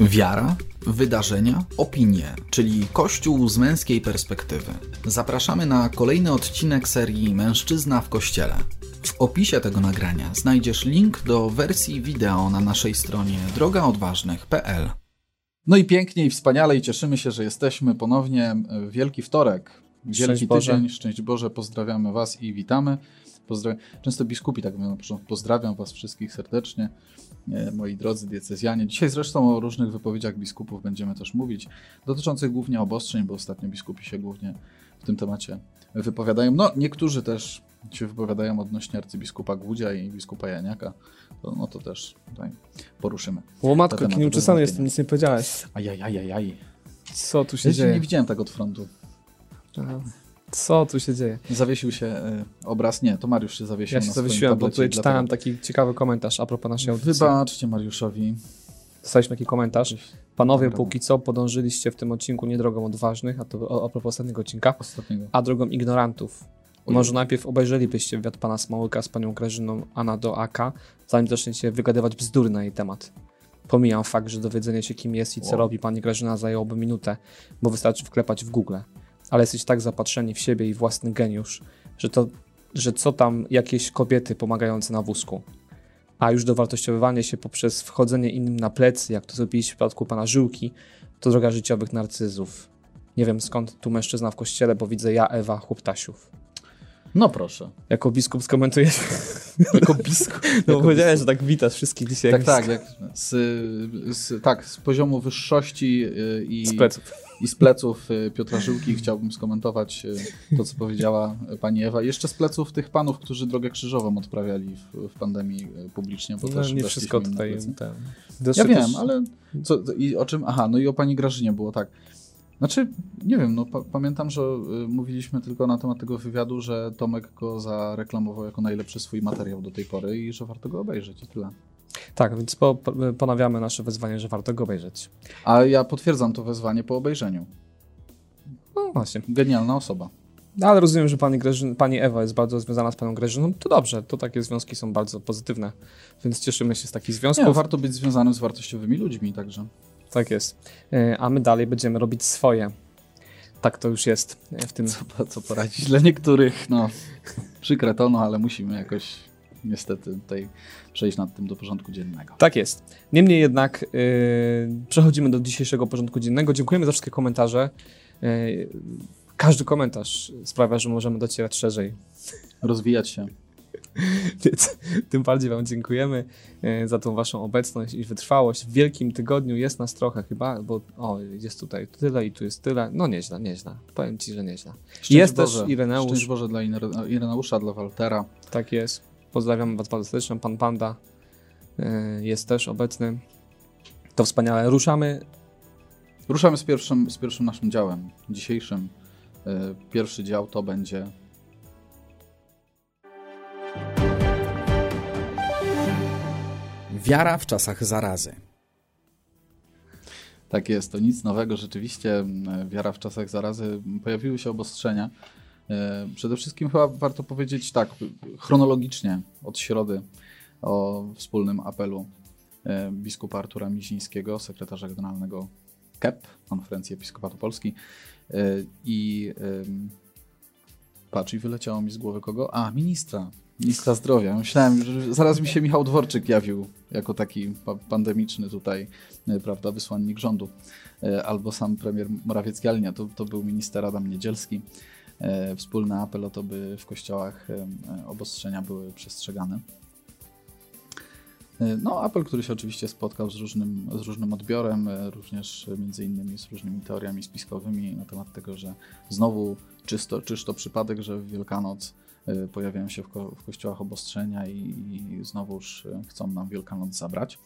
Wiara, wydarzenia, opinie, czyli Kościół z męskiej perspektywy. Zapraszamy na kolejny odcinek serii Mężczyzna w Kościele. W opisie tego nagrania znajdziesz link do wersji wideo na naszej stronie drogaodważnych.pl. No i pięknie i wspaniale i cieszymy się, że jesteśmy ponownie Wielki Wtorek. Wielki Szczęść Boże. tydzień, szczęść Boże, pozdrawiamy Was i witamy. Pozdrawiam. Często biskupi tak mówią, na początku, pozdrawiam Was wszystkich serdecznie, e, moi drodzy diecezjanie. Dzisiaj zresztą o różnych wypowiedziach biskupów będziemy też mówić, dotyczących głównie obostrzeń, bo ostatnio biskupi się głównie w tym temacie wypowiadają. No, niektórzy też się wypowiadają odnośnie arcybiskupa Głudzia i biskupa Janiaka, to, no to też tutaj poruszymy. O matko, temat jaki nieuczesany jestem, nic nie powiedziałeś. Ajajajajaj. Co tu się Ja dzieje? nie widziałem tak od frontu. Aha. Co tu się dzieje? Zawiesił się e, obraz, nie, to Mariusz się zawiesił Ja się zawiesiłem, bo tutaj czytałem dlatego- taki ciekawy komentarz a propos naszej audycji. Wybaczcie Mariuszowi. Dostaliśmy taki komentarz. Panowie, Dobra. póki co podążyliście w tym odcinku nie drogą odważnych, a to o, a propos ostatniego odcinka, Ostatniego. a drogą ignorantów. Ojej. Może najpierw obejrzelibyście wywiad pana Smałyka z panią Grażyną Anna do AK, zanim zaczniecie wygadywać bzdury na jej temat. Pomijam fakt, że dowiedzenie się kim jest i co Wow. robi pani Grażyna zajęłoby minutę, bo wystarczy wklepać w Google. Ale jesteś tak zapatrzeni w siebie i własny geniusz, że to, że co tam jakieś kobiety pomagające na wózku. A już dowartościowywanie się poprzez wchodzenie innym na plecy, jak to zrobiliście w przypadku pana Żyłki, to droga życiowych narcyzów. Nie wiem skąd tu mężczyzna w kościele, bo widzę ja, Ewa, chłoptasiów. No proszę. Jako biskup skomentujesz. Jako biskup. No jako powiedziałeś, że tak witasz wszystkich dzisiaj. Tak, tak, jak z, z, tak, z poziomu wyższości y, i Z pleców. i z pleców y, Piotra Żyłki chciałbym skomentować y, to, co powiedziała pani Ewa. Jeszcze z pleców tych panów, którzy drogę krzyżową odprawiali w, w pandemii publicznie, bo No, też nie wszystko tutaj. Ten. Ja wiem, ale co, i o czym? Aha, no i o pani Grażynie było tak. Znaczy, nie wiem, no pa, pamiętam, że y, mówiliśmy tylko na temat tego wywiadu, że Tomek go zareklamował jako najlepszy swój materiał do tej pory i że warto go obejrzeć i tyle. Tak, więc po, po, ponawiamy nasze wezwanie, że warto go obejrzeć. A ja potwierdzam to wezwanie po obejrzeniu. No właśnie. Genialna osoba. No, ale rozumiem, że pani, Grażyn, pani Ewa jest bardzo związana z panią Grażyną. To dobrze, to takie związki są bardzo pozytywne, więc cieszymy się z takich Nie, związków. warto być związanym z wartościowymi ludźmi, także. Tak jest. E, A my dalej będziemy robić swoje. Tak to już jest e, w tym. Co, co poradzić dla niektórych, no przykre to, no ale musimy jakoś niestety tutaj przejść nad tym do porządku dziennego. Tak jest. Niemniej jednak yy, przechodzimy do dzisiejszego porządku dziennego. Dziękujemy za wszystkie komentarze. Yy, każdy komentarz sprawia, że możemy docierać szerzej. Rozwijać się. Więc tym bardziej Wam dziękujemy yy, za tą Waszą obecność i wytrwałość. W Wielkim Tygodniu jest nas trochę chyba, bo o, jest tutaj tyle i tu jest tyle. No nieźle, nieźle. Powiem Ci, że nieźle. Szczęść Jest Boże. też Ireneusz. Szczęść Boże dla Ire- Ireneusza, dla Waltera. Tak jest. Pozdrawiam Was bardzo serdecznie. Pan Panda yy, jest też obecny. To wspaniale. Ruszamy Ruszamy z pierwszym, z pierwszym naszym działem dzisiejszym. E, Pierwszy dział to będzie Wiara w czasach zarazy. Tak jest, to nic nowego. Rzeczywiście m, wiara w czasach zarazy pojawiły się obostrzenia. E, Przede wszystkim chyba warto powiedzieć tak, chronologicznie od środy o wspólnym apelu e, biskupa Artura Mizińskiego, sekretarza generalnego KEP, Konferencji Episkopatu Polski e, i patrz i wyleciało mi z głowy kogo? A, ministra. Ministra zdrowia. Myślałem, że zaraz mi się Michał Dworczyk jawił jako taki pa- pandemiczny tutaj, e, prawda, wysłannik rządu. E, Albo sam premier Morawiecki, ale nie, to, to był minister Adam Niedzielski. E, Wspólny apel o to, by w kościołach obostrzenia były przestrzegane. No, apel, który się oczywiście spotkał z różnym, z różnym odbiorem, również między innymi z różnymi teoriami spiskowymi na temat tego, że znowu czysto, czyż to przypadek, że w Wielkanoc pojawiają się w, ko- w kościołach obostrzenia i, i znowuż e, chcą nam Wielkanoc zabrać.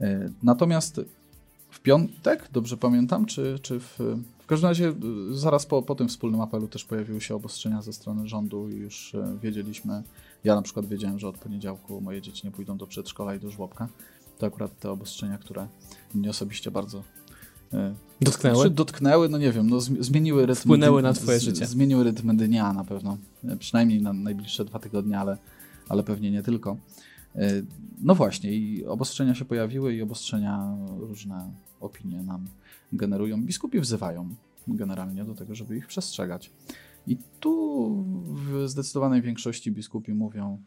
E, Natomiast w piątek, dobrze pamiętam, czy, czy w, w każdym razie y, zaraz po, po tym wspólnym apelu też pojawiły się obostrzenia ze strony rządu i już wiedzieliśmy, ja na przykład wiedziałem, że od poniedziałku moje dzieci nie pójdą do przedszkola i do żłobka. To akurat te obostrzenia, które mnie osobiście bardzo Dotknęły? Czy dotknęły, no nie wiem, no zmi- zmieniły rytm. Wpłynęły na twoje życie. Zmieniły rytm dnia na pewno, E, przynajmniej na najbliższe dwa tygodnie, ale, ale pewnie nie tylko. No właśnie, i obostrzenia się pojawiły, i obostrzenia różne opinie nam generują. Biskupi wzywają generalnie do tego, żeby ich przestrzegać. I tu w zdecydowanej większości biskupi mówią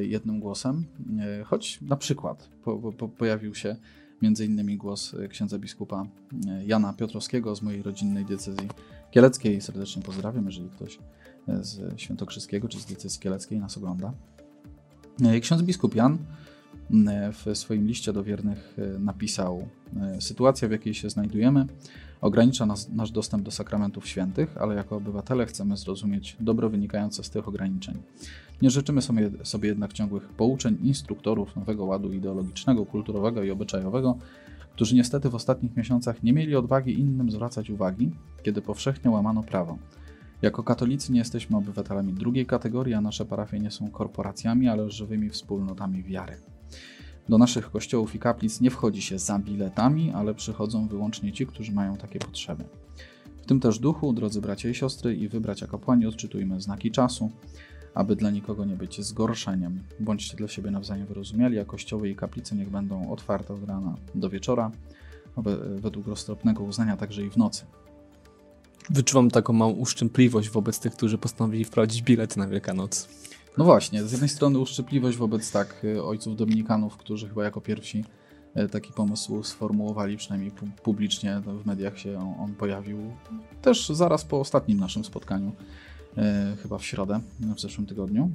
jednym głosem, choć na przykład po, po, pojawił się między innymi głos księdza biskupa Jana Piotrowskiego z mojej rodzinnej diecezji kieleckiej. Serdecznie pozdrawiam, jeżeli ktoś z Świętokrzyskiego czy z diecezji kieleckiej nas ogląda. Ksiądz biskup Jan w swoim liście do wiernych e, napisał: e, Sytuacja, w jakiej się znajdujemy, ogranicza nas, nasz dostęp do sakramentów świętych, ale jako obywatele chcemy zrozumieć dobro wynikające z tych ograniczeń. Nie życzymy sobie, sobie jednak ciągłych pouczeń instruktorów nowego ładu ideologicznego, kulturowego i obyczajowego, którzy niestety w ostatnich miesiącach nie mieli odwagi innym zwracać uwagi, kiedy powszechnie łamano prawo. Jako katolicy nie jesteśmy obywatelami drugiej kategorii, a nasze parafie nie są korporacjami, ale żywymi wspólnotami wiary. Do naszych kościołów i kaplic nie wchodzi się za biletami, ale przychodzą wyłącznie ci, którzy mają takie potrzeby. W tym też duchu, drodzy bracia i siostry, i wy, bracia kapłani, odczytujmy znaki czasu, aby dla nikogo nie być zgorszeniem. Bądźcie dla siebie nawzajem wyrozumiali, a kościoły i kaplice niech będą otwarte od rana do wieczora, według roztropnego uznania także i w nocy. Wyczuwam taką małą uszczępliwość wobec tych, którzy postanowili wprowadzić bilety na Wielkanoc. No właśnie, z jednej strony uszczypliwość wobec tak y, ojców dominikanów, którzy chyba jako pierwsi y, taki pomysł sformułowali, przynajmniej publicznie w mediach się on, pojawił też zaraz po ostatnim naszym spotkaniu, y, chyba w środę, w zeszłym tygodniu.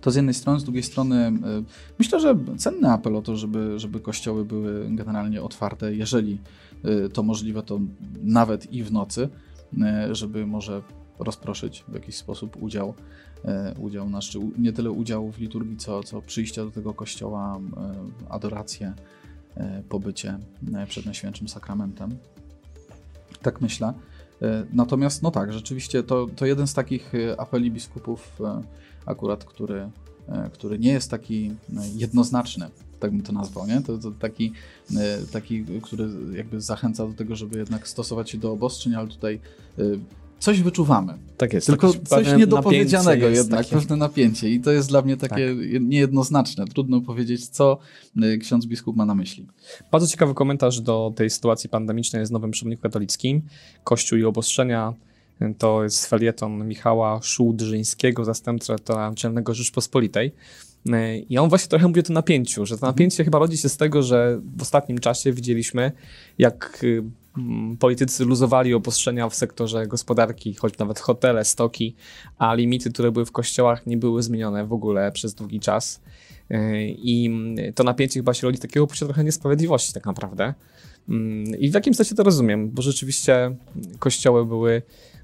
To z jednej strony, z drugiej strony myślę, że cenny apel o to, żeby, żeby kościoły były generalnie otwarte, jeżeli to możliwe, to nawet i w nocy, żeby może rozproszyć w jakiś sposób udział E, udział nasz, czy nie tyle udział w liturgii, co, co przyjście do tego kościoła, e, adorację, e, pobycie przed Najświętszym Sakramentem. Tak myślę. Natomiast, no tak, rzeczywiście to, to jeden z takich apeli biskupów, akurat, który, który nie jest taki jednoznaczny, tak bym to nazwał, nie? To, to taki, taki, który jakby zachęca do tego, żeby jednak stosować się do obostrzeń, ale tutaj coś wyczuwamy. Tak jest. Tylko coś niedopowiedzianego jednak, takie... pewne napięcie. I to jest dla mnie takie tak. niejednoznaczne. Trudno powiedzieć, co y, ksiądz biskup ma na myśli. Bardzo ciekawy komentarz do tej sytuacji pandemicznej w Nowym Przewodniku Katolickim. Kościół i obostrzenia to jest felieton Michała Szułdrzyńskiego, zastępcy naczelnego Rzeczpospolitej. Y, I on właśnie trochę mówi o tym napięciu, że to napięcie mhm. chyba rodzi się z tego, że w ostatnim czasie widzieliśmy, jak y, politycy luzowali obostrzenia w sektorze gospodarki, choć nawet hotele, stoki, a limity, które były w kościołach, nie były zmienione w ogóle przez długi czas. E, I to napięcie chyba się rodzi takiego poczucia trochę niesprawiedliwości, tak naprawdę. Mm, I w jakimś sensie to rozumiem, bo rzeczywiście kościoły były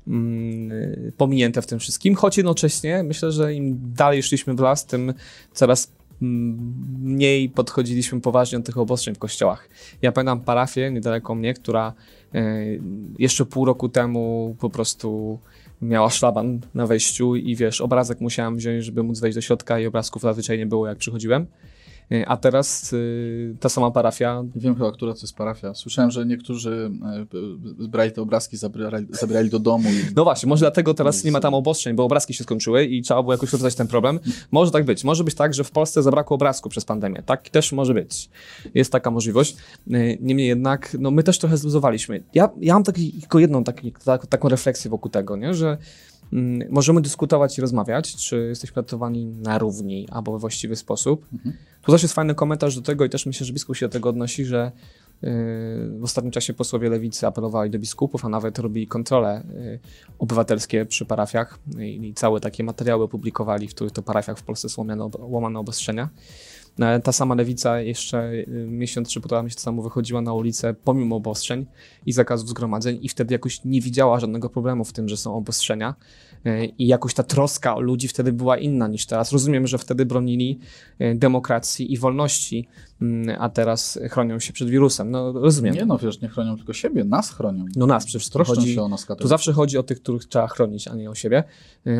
mm, pominięte w tym wszystkim, choć jednocześnie myślę, że im dalej szliśmy w las, tym coraz mniej podchodziliśmy poważnie do tych obostrzeń w kościołach. Ja pamiętam parafię niedaleko mnie, która e, jeszcze pół roku temu po prostu miała szlaban na wejściu i wiesz, obrazek musiałem wziąć, żeby móc wejść do środka i obrazków zazwyczaj nie było jak przychodziłem. E, a teraz y, ta sama parafia. Wiem chyba, która to jest parafia. Słyszałem, że niektórzy e, brali te obrazki, zabierali, zabierali do domu. I... No właśnie, może dlatego teraz nie ma tam obostrzeń, bo obrazki się skończyły i trzeba było jakoś rozwiązać ten problem. Może tak być. Może być tak, że w Polsce zabrakło obrazku przez pandemię. Tak też może być. Jest taka możliwość. E, niemniej jednak, no my też trochę zluzowaliśmy. Ja, ja mam taki, tylko jedną taki, tak, taką refleksję wokół tego, nie? że Mm, możemy dyskutować i rozmawiać, czy jesteśmy traktowani na równi albo we właściwy sposób. Mhm. Tu też jest fajny komentarz do tego i też myślę, że biskup się do tego odnosi, że y, w ostatnim czasie posłowie lewicy apelowali do biskupów, a nawet robili kontrole y, obywatelskie przy parafiach i całe takie materiały opublikowali, w których to parafiach w Polsce są łamane obostrzenia. No, ta sama lewica jeszcze y, miesiąc czy półtora miesiąca temu wychodziła na ulicę pomimo obostrzeń i zakazów zgromadzeń i wtedy jakoś nie widziała żadnego problemu w tym, że są obostrzenia y, i jakoś ta troska o ludzi wtedy była inna niż teraz. Rozumiem, że wtedy bronili y, demokracji i wolności, mm, a teraz chronią się przed wirusem. No rozumiem. Nie no, wiesz, nie chronią tylko siebie, nas chronią. No nas, przecież Troszczą chodzi, się o nas Tu zawsze chodzi o tych, których trzeba chronić, a nie o siebie.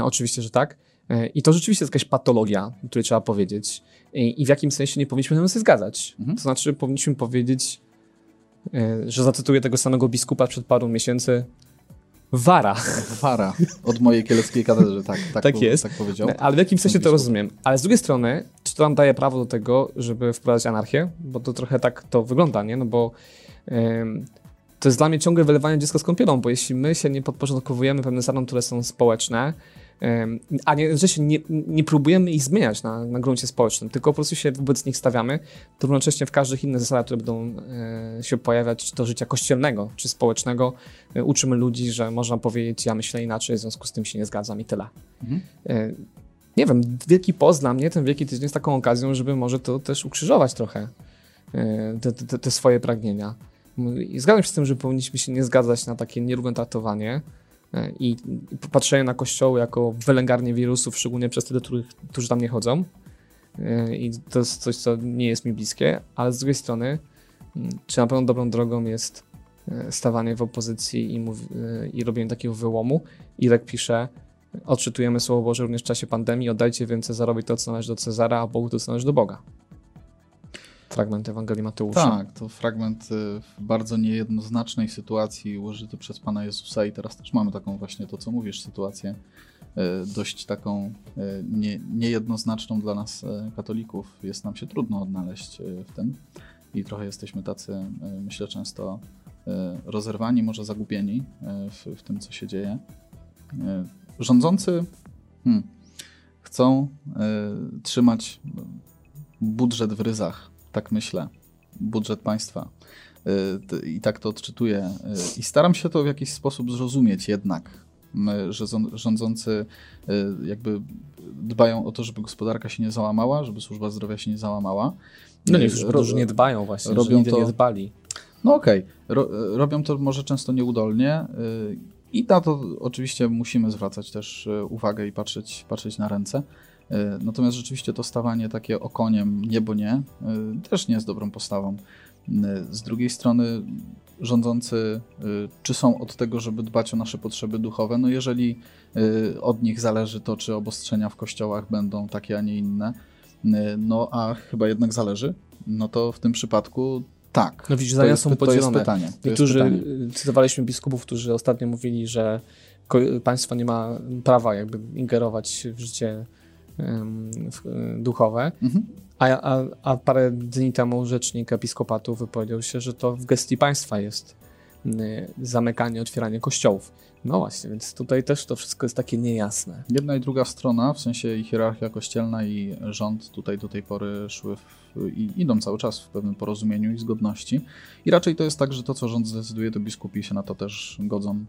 Oczywiście, że tak. E, I to rzeczywiście jest jakaś patologia, o której trzeba powiedzieć. I w jakim sensie nie powinniśmy na się zgadzać. Mhm. To znaczy, powinniśmy powiedzieć, e, że zacytuję tego samego biskupa przed paru miesięcy. Wara. Wara. Od mojej kieleckiej katedry, tak. Tak, tak jest. Tak powiedział. Ale w jakim sensie to rozumiem. Ale z drugiej strony, czy to nam daje prawo do tego, żeby wprowadzać anarchię? Bo to trochę tak to wygląda, nie? No bo ym, to jest dla mnie ciągle wylewanie dziecka z kąpielą, bo jeśli my się nie podporządkowujemy pewnym zasadom, które są społeczne, a nie, że się nie, nie próbujemy ich zmieniać na, na gruncie społecznym, tylko po prostu się wobec nich stawiamy, to równocześnie w każdych innych zasadach, które będą y, się pojawiać, czy to życia kościelnego, czy społecznego, y, uczymy ludzi, że można powiedzieć, ja myślę inaczej, w związku z tym się nie zgadzam i tyle. Mhm. Y, nie wiem, Wielki Post dla mnie, ten Wielki Tydzień jest taką okazją, żeby może to też ukrzyżować trochę te, te, te swoje pragnienia. I zgadzam się z tym, że powinniśmy się nie zgadzać na takie nierówne traktowanie i patrzenie na kościoły jako wylęgarnie wirusów, szczególnie przez tych, których, którzy tam nie chodzą. I to jest coś, co nie jest mi bliskie, ale z drugiej strony, czy na pewno dobrą drogą jest stawanie w opozycji i, mów, i robienie takiego wyłomu. I tak pisze, odczytujemy Słowo Boże również w czasie pandemii, oddajcie więc Cezarowi to, co należy do Cezara, a Bogu to, co należy do Boga. Fragment Ewangelii Mateusza. Tak, to fragment y, w bardzo niejednoznacznej sytuacji użyty przez Pana Jezusa i teraz też mamy taką właśnie to, co mówisz, sytuację y, dość taką y, nie, niejednoznaczną dla nas katolików. Jest nam się trudno odnaleźć w tym i trochę jesteśmy tacy, myślę, często rozerwani, może zagubieni w, w tym, co się dzieje rządzący hmm, chcą trzymać budżet w ryzach, tak myślę, budżet państwa. Y, I tak to odczytuję. Y, I staram się to w jakiś sposób zrozumieć jednak, że rządzący jakby dbają o to, żeby gospodarka się nie załamała, żeby służba zdrowia się nie załamała. No nie, już Ro nie dbają właśnie, robią to, nie dbali. No okej, okay. Ro robią to może często nieudolnie i na to oczywiście musimy zwracać też uwagę i patrzeć, patrzeć na ręce. E, natomiast rzeczywiście to stawanie takie okoniem niebo nie e, też nie jest dobrą postawą. Z drugiej strony rządzący czy są od tego, żeby dbać o nasze potrzeby duchowe? No jeżeli od nich zależy to, czy obostrzenia w kościołach będą takie, a nie inne, no a chyba jednak zależy, no to w tym przypadku tak. No widzisz, zdania są podzielone. To jest pytanie. To Niektórzy, pytanie. cytowaliśmy biskupów, którzy ostatnio mówili, że państwo nie ma prawa jakby ingerować w życie duchowe. Mhm. A, a, a parę dni temu rzecznik episkopatu wypowiedział się, że to w gestii państwa jest zamykanie, otwieranie kościołów. No właśnie, więc tutaj też to wszystko jest takie niejasne. Jedna i druga strona, w sensie hierarchia kościelna i rząd tutaj do tej pory szły w, i idą cały czas w pewnym porozumieniu i zgodności. I raczej to jest tak, że to, co rząd zdecyduje, to biskupi się na to też godzą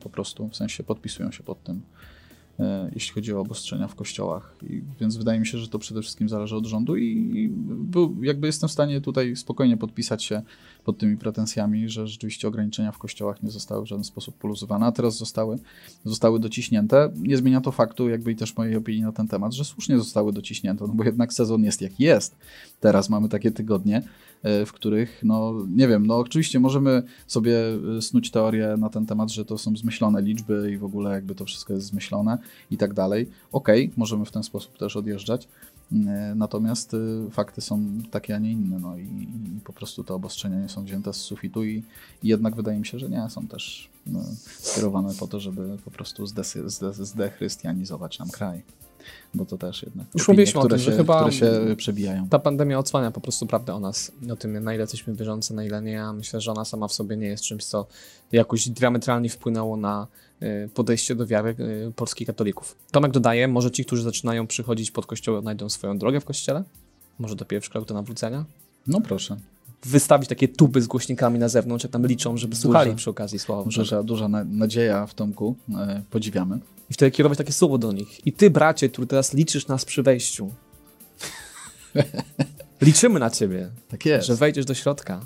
po prostu, w sensie podpisują się pod tym. E, jeśli chodzi o obostrzenia w kościołach. I, więc wydaje mi się, że to przede wszystkim zależy od rządu i, i jakby jestem w stanie tutaj spokojnie podpisać się pod tymi pretensjami, że rzeczywiście ograniczenia w kościołach nie zostały w żaden sposób poluzowane, a teraz zostały, zostały dociśnięte. Nie zmienia to faktu, jakby i też mojej opinii na ten temat, że słusznie zostały dociśnięte, no bo jednak sezon jest jaki jest. Teraz mamy takie tygodnie, E, w których, no nie wiem, no oczywiście możemy sobie e, snuć teorię na ten temat, że to są zmyślone liczby i w ogóle jakby to wszystko jest zmyślone i tak dalej. Okej, okay, możemy w ten sposób też odjeżdżać. E, natomiast fakty są takie, a nie inne, no i, i po prostu te obostrzenia nie są wzięte z sufitu i, i jednak wydaje mi się, że nie, są też no, skierowane po to, żeby po prostu zdechrystianizować nam kraj bo to też jednak Już opinie, które, tym, się, chyba które się przebijają. Ta pandemia odsłania po prostu prawdę o nas, o tym na ile jesteśmy wierzący, na ile nie. Ja myślę, że ona sama w sobie nie jest czymś, co jakoś diametralnie wpłynęło na y, podejście do wiary y, polskich katolików. Tomek dodaje, może ci, którzy zaczynają przychodzić pod kościoły, znajdą swoją drogę w kościele? Może to pierwszy krok do nawrócenia? No proszę wystawić takie tuby z głośnikami na zewnątrz, jak tam liczą, żeby słuchali przy okazji słowa. Duża, duża nadzieja w Tomku, e, podziwiamy. I wtedy kierować takie słowo do nich. I ty, bracie, który teraz liczysz nas przy wejściu, liczymy na ciebie, tak jest. że wejdziesz do środka,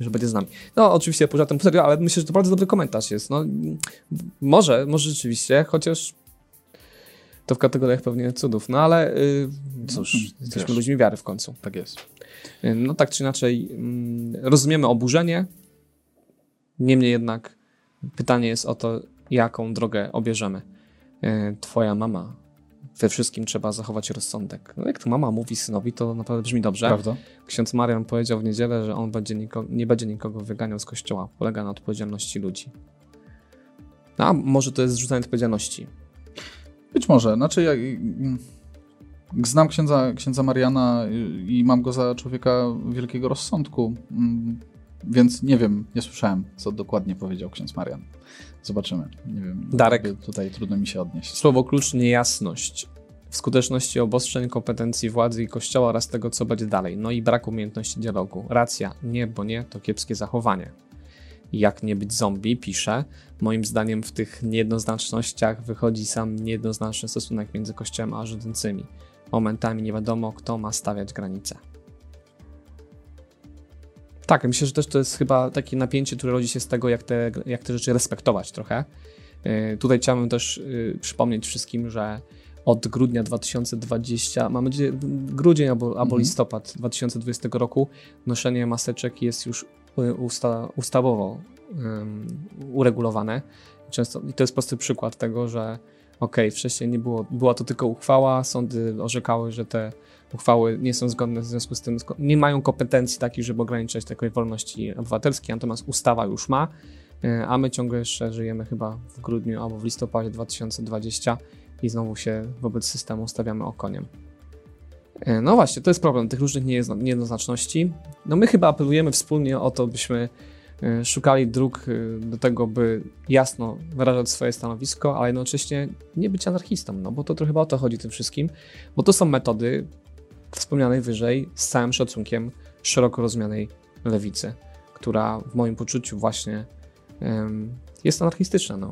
że będzie z nami. No, oczywiście poza tym serio, ale myślę, że to bardzo dobry komentarz jest. No, może, może rzeczywiście, chociaż to w kategoriach pewnie cudów, no ale yy, cóż, no, jesteśmy wiesz. ludźmi wiary w końcu. Tak jest. Yy, no tak czy inaczej, yy, rozumiemy oburzenie, niemniej jednak pytanie jest o to, jaką drogę obierzemy. E, twoja mama. We wszystkim trzeba zachować rozsądek. No jak to mama mówi synowi, to naprawdę brzmi dobrze. Prawda? Ksiądz Marian powiedział w niedzielę, że on będzie nikogo, nie będzie nikogo wyganiał z kościoła. Polega na odpowiedzialności ludzi. No, a może to jest zrzucanie odpowiedzialności? Być może. Znaczy, jak, Znam księdza, księdza Mariana i mam go za człowieka wielkiego rozsądku, mm, więc nie wiem, nie słyszałem, co dokładnie powiedział ksiądz Marian. Zobaczymy. Nie wiem. Darek. Tutaj trudno mi się odnieść. Słowo klucz niejasność. W skuteczności obostrzeń kompetencji władzy i kościoła oraz tego, co będzie dalej. No i brak umiejętności dialogu. Racja, nie, bo nie, to kiepskie zachowanie. Jak nie być zombie, pisze. Moim zdaniem w tych niejednoznacznościach wychodzi sam niejednoznaczny stosunek między kościołem a rządzącymi. Momentami nie wiadomo, kto ma stawiać granice. Tak, myślę, że też to jest chyba takie napięcie, które rodzi się z tego, jak te, jak te rzeczy respektować trochę. Yy, tutaj chciałbym też yy, przypomnieć wszystkim, że od grudnia 2020, mamy nadzieję, grudzień albo, albo Mhm. listopad 2020 roku, noszenie maseczek jest już y, usta, ustawowo uregulowane. Często, I to jest prosty przykład tego, że okej, wcześniej nie było, była to tylko uchwała, sądy orzekały, że te uchwały nie są zgodne w związku z tym, nie mają kompetencji takich, żeby ograniczać takiej wolności obywatelskie, natomiast ustawa już ma, y, a my ciągle jeszcze żyjemy chyba w grudniu albo w listopadzie 2020 i znowu się wobec systemu stawiamy okoniem. E, No właśnie, to jest problem tych różnych niejedno- niejednoznaczności. No my chyba apelujemy wspólnie o to, byśmy e, szukali dróg e, do tego, by jasno wyrażać swoje stanowisko, ale jednocześnie nie być anarchistą, no bo to, to chyba o to chodzi tym wszystkim, bo to są metody wspomnianej wyżej z całym szacunkiem szeroko rozumianej lewicy, która w moim poczuciu właśnie em, jest anarchistyczna. No.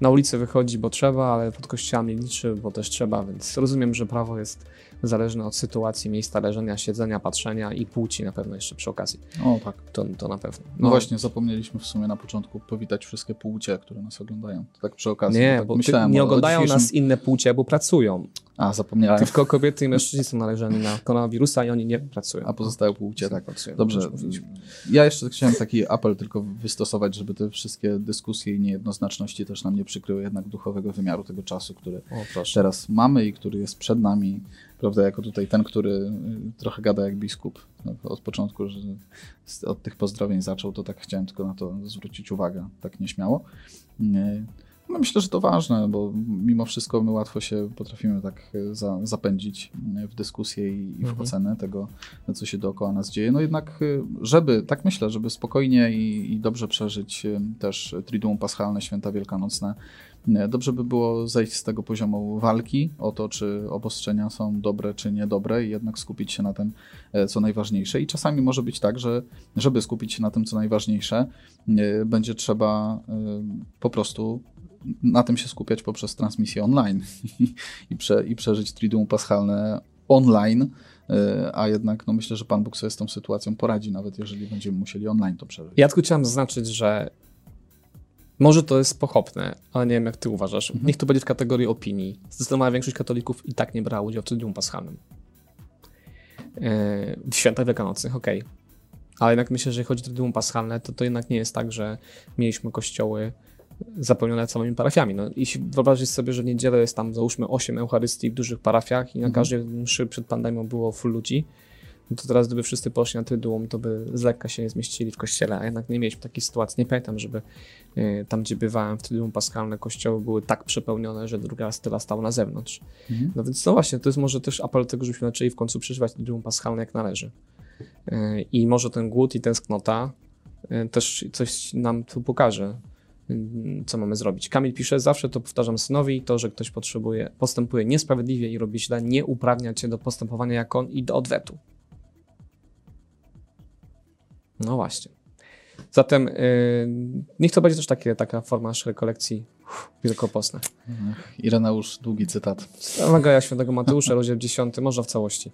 Na ulicę wychodzi, bo trzeba, ale pod kościołami liczy, bo też trzeba, więc rozumiem, że prawo jest zależne od sytuacji, miejsca leżenia, siedzenia, patrzenia i płci na pewno jeszcze przy okazji. O tak. To, to na pewno. No, właśnie, zapomnieliśmy w sumie na początku powitać wszystkie płcie, które nas oglądają. To tak przy okazji. Nie, tak bo myślałem nie oglądają dzisiejszym- nas inne płcie, bo pracują. A, zapomniałem. Tylko kobiety i mężczyźni są należeni na koronawirusa i oni nie pracują. A pozostałe płcie, tak. Pracują, Dobrze. Ja jeszcze chciałem taki apel tylko wystosować, żeby te wszystkie dyskusje i niejednoznaczności też nam nie przykryły jednak duchowego wymiaru tego czasu, który O, teraz mamy i który jest przed nami. Prawda, jako tutaj ten, który y, trochę gada jak biskup no, od początku, że od tych pozdrowień zaczął, to tak chciałem tylko na to zwrócić uwagę, tak nieśmiało. No myślę, że to ważne, bo mimo wszystko my łatwo się potrafimy tak y, za, zapędzić y, w dyskusję i, w Mhm. ocenę tego, co się dookoła nas dzieje. No jednak, żeby, tak myślę, żeby spokojnie i, i dobrze przeżyć też Triduum Paschalne, Święta Wielkanocne, dobrze by było zejść z tego poziomu walki o to, czy obostrzenia są dobre, czy niedobre i jednak skupić się na tym, e, co najważniejsze. I czasami może być tak, że żeby skupić się na tym, co najważniejsze, będzie trzeba po prostu na tym się skupiać poprzez transmisję online i, prze, i przeżyć Triduum Paschalne online, y, a jednak no myślę, że Pan Bóg sobie z tą sytuacją poradzi, nawet jeżeli będziemy musieli online to przeżyć. Ja tylko chciałem zaznaczyć, że może to jest pochopne, ale nie wiem jak ty uważasz. Mhm. Niech to będzie w kategorii opinii. Zdecydowana większość katolików i tak nie brała udziału w Triduum Paschalnym. Yy, w świętach wielkanocnych, okej. Ale jednak myślę, że jeśli chodzi o Triduum Paschalne, to to jednak nie jest tak, że mieliśmy kościoły zapełnione całymi parafiami. No, jeśli wyobrazić sobie, że w niedzielę jest tam załóżmy 8 Eucharystii w dużych parafiach i na Mhm. każdej mszy przed pandemią było full ludzi, no to teraz gdyby wszyscy poszli na Tryduum, to by z lekka się nie zmieścili w kościele, a jednak nie mieliśmy takiej sytuacji. Nie pamiętam, żeby y, tam, gdzie bywałem w Tryduum Paskalne, kościoły były tak przepełnione, że druga styla stał na zewnątrz. Mhm. No więc no właśnie, to jest może też apel do tego, żebyśmy zaczęli w końcu przeżywać Tryduum Paschalne jak należy. Y, I może ten głód i tęsknota y, też coś nam tu pokaże, co mamy zrobić. Kamil pisze, zawsze to powtarzam synowi, to, że ktoś potrzebuje, postępuje niesprawiedliwie i robi źle, nie uprawnia cię do postępowania jak on i do odwetu. No właśnie. Zatem yy, niech to będzie też takie, taka forma rekolekcji. Ech, Ireneusz, długi cytat. Ewangelia świętego Mateusza, rozdział 10, można w całości.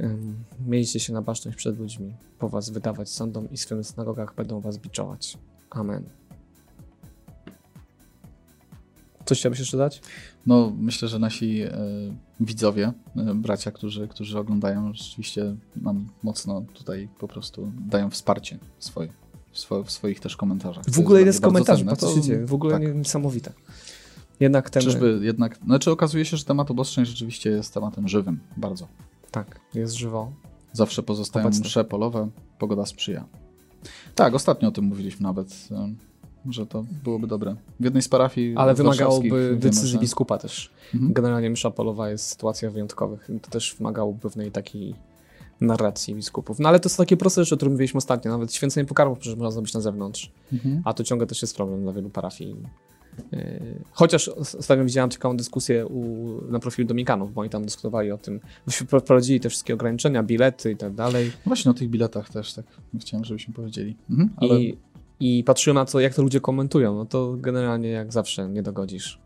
Ym, Miejcie się na baczność przed ludźmi, po was wydawać sądom i w swym synagogach będą was biczować. Amen. Coś chciałbyś jeszcze dać? No, myślę, że nasi e, widzowie, e, bracia, którzy, którzy oglądają, rzeczywiście nam mocno tutaj po prostu dają wsparcie swoje, w, swo, w swoich też komentarzach. W ogóle jest komentarzy, patrzcie, w ogóle tak. nie- niesamowite. Jednak ten... Czyżby jednak, znaczy okazuje się, że temat obostrzeń rzeczywiście jest tematem żywym, bardzo. Tak, jest żywo. Zawsze pozostają Obecny. msze polowe, pogoda sprzyja. Tak, ostatnio o tym mówiliśmy nawet. Że to byłoby dobre. W jednej z parafii Ale wymagałoby decyzji biskupa też. Mhm. Generalnie msza polowa jest sytuacja wyjątkowych. To też wymagało pewnej takiej narracji biskupów. No ale to są takie proste rzeczy, o których mówiliśmy ostatnio. Nawet święcenie pokarmów przecież można zrobić na zewnątrz. Mhm. A to ciągle też jest problem dla wielu parafii. Yy, Chociaż os- ostatnio widziałem ciekawą dyskusję u, na profilu Dominikanów, bo oni tam dyskutowali o tym, wprowadzili te wszystkie ograniczenia, bilety i tak dalej. Właśnie o tych biletach też tak chciałem, żebyśmy powiedzieli. Mhm. Ale I, I patrzyłem na to, jak to ludzie komentują. No to generalnie jak zawsze nie dogodzisz.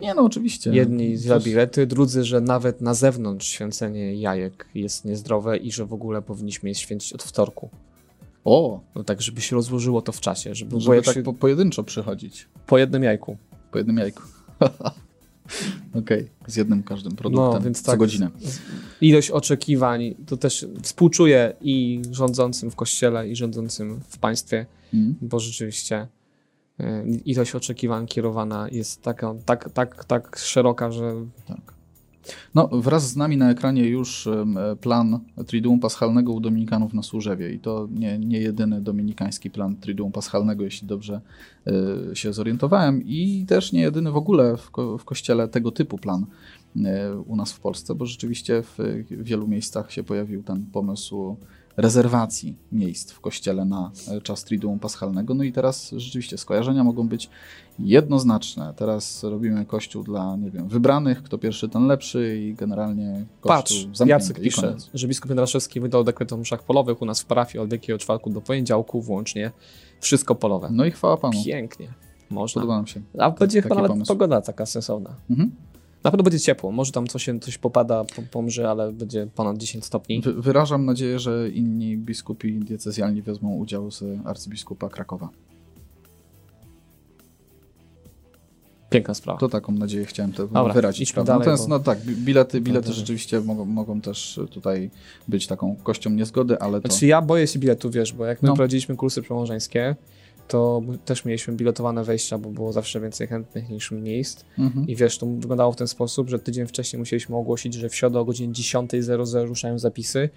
nie, no oczywiście. Jedni za bilety, drudzy, że nawet na zewnątrz święcenie jajek jest niezdrowe i że w ogóle powinniśmy je święcić od wtorku. O, No tak, żeby się rozłożyło to w czasie, żeby, żeby jak tak się, po, pojedynczo przychodzić. po jednym jajku. Po jednym jajku. Okej, z jednym każdym produktem No, więc co tak. godzinę. Ilość oczekiwań, to też współczuję i rządzącym w kościele, i rządzącym w państwie, Mhm. bo rzeczywiście y, ilość oczekiwań kierowana jest taka, tak, tak, tak szeroka, że Tak. No, wraz z nami na ekranie już plan Triduum Paschalnego u Dominikanów na Służewie i to nie, nie jedyny dominikański plan Triduum Paschalnego, jeśli dobrze e, się zorientowałem i też nie jedyny w ogóle w, ko- w kościele tego typu plan e, u nas w Polsce, bo rzeczywiście w wielu miejscach się pojawił ten pomysł rezerwacji miejsc w kościele na e, czas Triduum Paschalnego. No i teraz rzeczywiście skojarzenia mogą być jednoznaczne. Teraz robimy kościół dla, nie wiem, wybranych, kto pierwszy, ten lepszy i generalnie Patrz, kościół zamknięty Jacek pisze, koniec. że biskup Jędraszewski wydał dekret o mszach polowych u nas w parafii od Wielkiego Czwartku do poniedziałku włącznie. Wszystko polowe. No i chwała Panu. Pięknie. Można. Podoba nam się. A będzie chyba taki nawet pomysł. pogoda taka sensowna. Mhm. Na pewno będzie ciepło. Może tam coś, coś popada, po- pomrze, ale będzie ponad 10 stopni. Wy, wyrażam nadzieję, że inni biskupi diecezjalni wezmą udział z arcybiskupa Krakowa. Piękna sprawa. To taką nadzieję chciałem to Dobra, wyrazić. dalej, Natomiast bo- no tak, bi- bilety, bilety rzeczywiście mogą, mogą też tutaj być taką kością niezgody, ale to... Znaczy ja boję się biletu, wiesz, bo jak my No. prowadziliśmy kursy przełożeńskie, to też mieliśmy biletowane wejścia, bo było zawsze więcej chętnych niż miejsc. Mhm. I wiesz, to wyglądało w ten sposób, że tydzień wcześniej musieliśmy ogłosić, że w środę o godzinie 10.00 ruszają zapisy.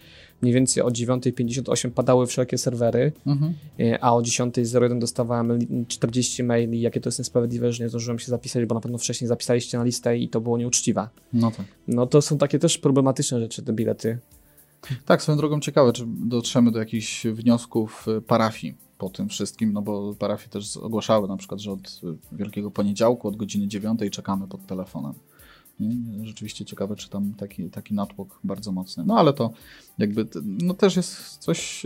Mniej więcej o 9.58 padały wszelkie serwery, Mhm. e, a o 10.01 dostawałem li- 40 maili, jakie to jest niesprawiedliwe, że nie zdążyłem się zapisać, bo na pewno wcześniej zapisaliście na listę i to było nieuczciwe. No tak. No to są takie też problematyczne rzeczy, te bilety. Tak, swoją drogą ciekawe, czy dotrzemy do jakichś wniosków y, parafii po tym wszystkim, no bo parafie też ogłaszały na przykład, że od Wielkiego Poniedziałku, od godziny 9 czekamy pod telefonem. Rzeczywiście ciekawe, czy tam taki, taki natłok bardzo mocny. No ale to jakby, no też jest coś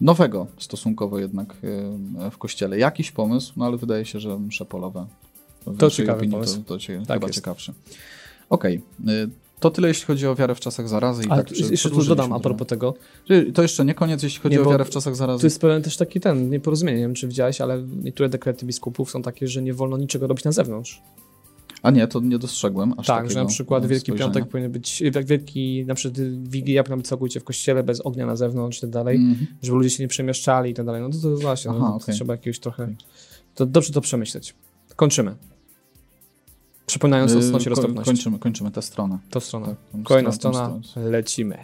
nowego stosunkowo jednak w Kościele. Jakiś pomysł, no ale wydaje się, że msze polowe w naszej ciekawy opinii pomysł. To, to Tak chyba jest. ciekawszy. Okej. y, To tyle, jeśli chodzi o wiarę w czasach zarazy. I Ale tak jeszcze tu dodam a propos tego, To jeszcze nie koniec, jeśli chodzi Nie, o wiarę w czasach zarazy. Tu jest pewien też taki ten nieporozumienie, nie wiem czy widziałeś, ale niektóre dekrety biskupów są takie, że nie wolno niczego robić na zewnątrz. A nie, to nie dostrzegłem aż tak, że na przykład e, Wielki spojrzenia. Piątek powinien być, Wielki, na przykład Wigilia powinna być całkowicie w kościele, bez ognia na zewnątrz i tak dalej, Mhm. żeby ludzie się nie przemieszczali i tak dalej. No to, to właśnie, Aha, no, to okej. trzeba jakiegoś trochę, to dobrze to przemyśleć. Kończymy. Przypominając o Y, cnocie ko- roztropności. Kończymy, kończymy tę stronę. To strona. Tak, tą Kolejna stronę, tą strona, lecimy.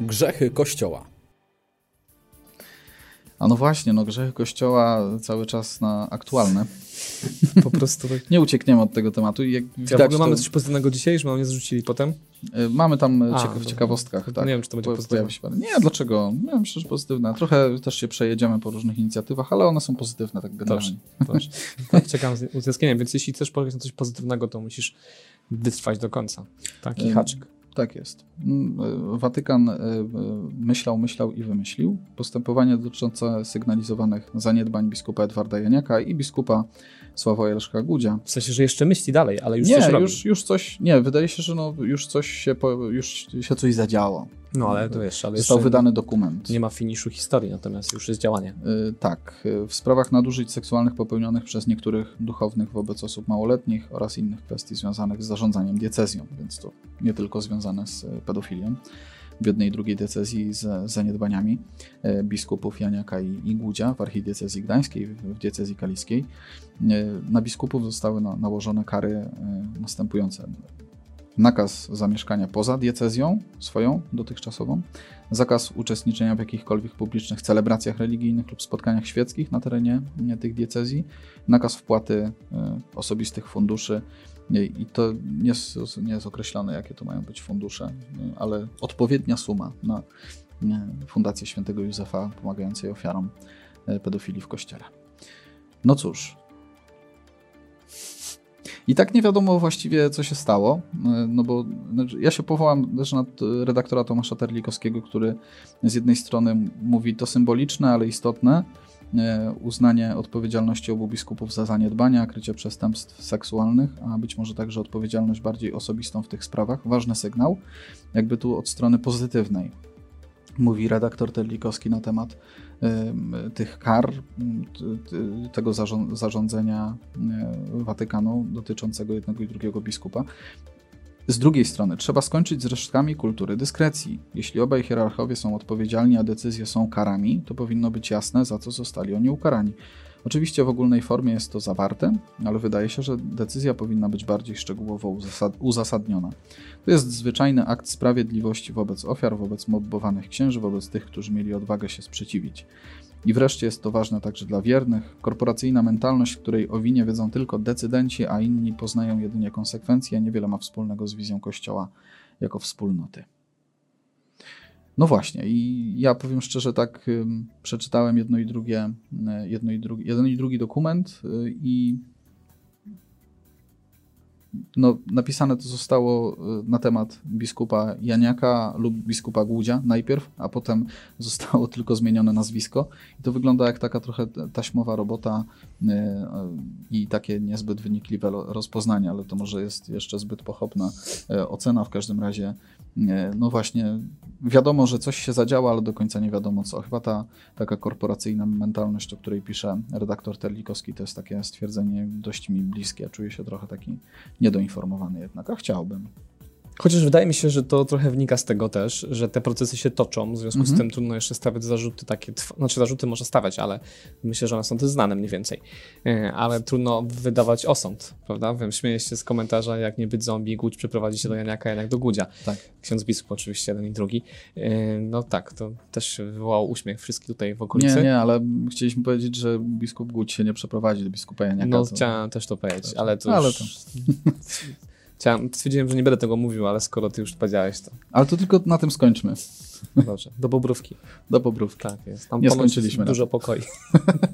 Grzechy Kościoła. A no właśnie, no grzechy Kościoła cały czas na aktualne. Po prostu tak. Nie uciekniemy od tego tematu. i Jak Ja w ogóle mamy to, coś pozytywnego dzisiaj, że mamy nie zrzucili potem? y, mamy tam A, cieka- w ciekawostkach. Tak. nie wiem, czy to będzie Po- pozytywne. się parę. Nie, dlaczego? Ja myślę, że pozytywne. Trochę też się przejedziemy po różnych inicjatywach, ale one są pozytywne tak generalnie. Proszę. Tak, czekam z utęsknieniem, więc jeśli chcesz powiedzieć na coś pozytywnego, to musisz wytrwać do końca. Taki haczyk. Tak jest. Mm, y, Watykan y, y, myślał, myślał i wymyślił. Postępowanie dotyczące sygnalizowanych zaniedbań biskupa Edwarda Janiaka i biskupa Sławoja Leszka Gudzia. W sensie, że jeszcze myśli dalej, ale już nie, coś robi. już, już coś, nie, wydaje się, że no, już coś się, już się coś zadziało. No ale to wiesz, ale Został wydany dokument. nie ma finiszu historii, natomiast już jest działanie. Y, Tak, y, w sprawach nadużyć seksualnych popełnionych przez niektórych duchownych wobec osób małoletnich oraz innych kwestii związanych z zarządzaniem diecezją, więc to nie tylko związane z y, pedofilią. W jednej i drugiej diecezji z zaniedbaniami y, biskupów Janiaka i, i Gudzia w archidiecezji gdańskiej, w diecezji kaliskiej. Y, Na biskupów zostały na, nałożone kary y, następujące. nakaz zamieszkania poza diecezją swoją dotychczasową, zakaz uczestniczenia w jakichkolwiek publicznych celebracjach religijnych lub spotkaniach świeckich na terenie tych diecezji, nakaz wpłaty osobistych funduszy i to nie jest, nie jest określone, jakie to mają być fundusze, ale odpowiednia suma na Fundację Świętego Józefa pomagającej ofiarom pedofilii w Kościele. No cóż, i tak nie wiadomo właściwie, co się stało, e, no bo znaczy, ja się powołam też na redaktora Tomasza Terlikowskiego, który z jednej strony mówi to symboliczne, ale istotne, e, uznanie odpowiedzialności obu biskupów za zaniedbania, krycie przestępstw seksualnych, a być może także odpowiedzialność bardziej osobistą w tych sprawach. Ważny sygnał, jakby tu od strony pozytywnej mówi redaktor Terlikowski na temat y, tych kar, tego zarządzenia y, Watykanu dotyczącego jednego i drugiego biskupa. Z drugiej strony, trzeba skończyć z resztkami kultury dyskrecji. Jeśli obaj hierarchowie są odpowiedzialni, a decyzje są karami, to powinno być jasne, za co zostali oni ukarani. Oczywiście w ogólnej formie jest to zawarte, ale wydaje się, że decyzja powinna być bardziej szczegółowo uzasadniona. To jest zwyczajny akt sprawiedliwości wobec ofiar, wobec mobbowanych księży, wobec tych, którzy mieli odwagę się sprzeciwić. I wreszcie jest to ważne także dla wiernych. Korporacyjna mentalność, w której o winie wiedzą tylko decydenci, a inni poznają jedynie konsekwencje, niewiele ma wspólnego z wizją Kościoła jako wspólnoty. No właśnie, i ja powiem szczerze, tak przeczytałem jedno i drugie, e, jedno i drugi, jeden i drugi dokument y, i no, napisane to zostało y, na temat biskupa Janiaka lub biskupa Głudzia najpierw, a potem zostało tylko zmienione nazwisko. I to wygląda jak taka trochę taśmowa robota y, i takie niezbyt wynikliwe rozpoznanie, ale to może jest jeszcze zbyt pochopna ocena. W każdym razie no właśnie, wiadomo, że coś się zadziała, ale do końca nie wiadomo co. Chyba ta taka korporacyjna mentalność, o której pisze redaktor Terlikowski, to jest takie stwierdzenie dość mi bliskie. Czuję się trochę taki niedoinformowany jednak, a chciałbym. Chociaż wydaje mi się, że to trochę wynika z tego też, że te procesy się toczą, w związku z mhm. tym trudno jeszcze stawiać zarzuty takie, znaczy zarzuty można stawiać, ale myślę, że one są też znane mniej więcej. E, ale trudno wydawać osąd, prawda? Wiem, śmieję się z komentarza, jak nie być zombie, Głódź przyprowadzi się do Janiaka, Janek do Gudzia. Tak. Ksiądz biskup oczywiście, jeden i drugi. E, no tak, to też wywołał uśmiech wszystkich tutaj w okolicy. Nie, nie, ale chcieliśmy powiedzieć, że biskup Głódź się nie przeprowadzi do biskupa Janiaka. No to... chciałem też to powiedzieć, ale to ale. To... Chciałem, stwierdziłem, że nie będę tego mówił, ale skoro ty już powiedziałeś to. Ale to tylko na tym skończmy. Dobrze, do Bobrówki. Do Bobrówki. Tak jest. Tam nie skończyliśmy. Dużo pokoi.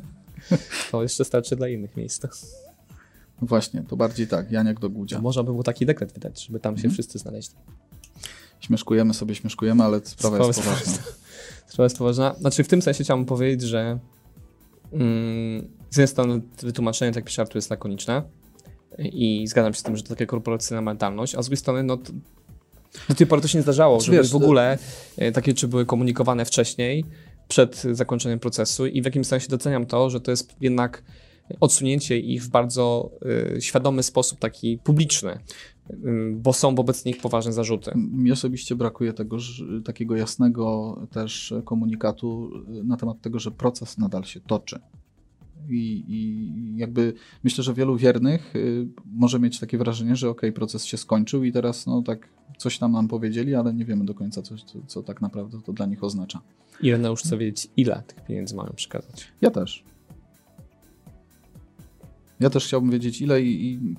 to jeszcze starczy dla innych miejsc. No właśnie, to bardziej tak, Janiak do Gudzia. Można by był taki dekret wydać, żeby tam się hmm. wszyscy znaleźli. Śmieszkujemy sobie, śmieszkujemy, ale sprawa, sprawa jest poważna. Sprawa jest poważna. Znaczy w tym sensie chciałbym powiedzieć, że mm, z jednej strony wytłumaczenie, tak pisze Artur, jest lakoniczne, i zgadzam się z tym, że to taka korporacyjna mentalność, a z drugiej strony, no to, do tej pory to się nie zdarzało, żeby wiesz, w ogóle e, takie czy były komunikowane wcześniej, przed zakończeniem procesu i w jakimś sensie doceniam to, że to jest jednak odsunięcie ich w bardzo y, świadomy sposób, taki publiczny, y, bo są wobec nich poważne zarzuty. Mi osobiście brakuje tego, takiego jasnego też komunikatu na temat tego, że proces nadal się toczy. I, I, jakby myślę, że wielu wiernych y, może mieć takie wrażenie, że ok, proces się skończył i teraz no tak coś tam nam powiedzieli, ale nie wiemy do końca, co, co, co tak naprawdę to dla nich oznacza. Irena chce wiedzieć, ile tych pieniędzy mają przekazać. Ja też. Ja też chciałbym wiedzieć, ile i, i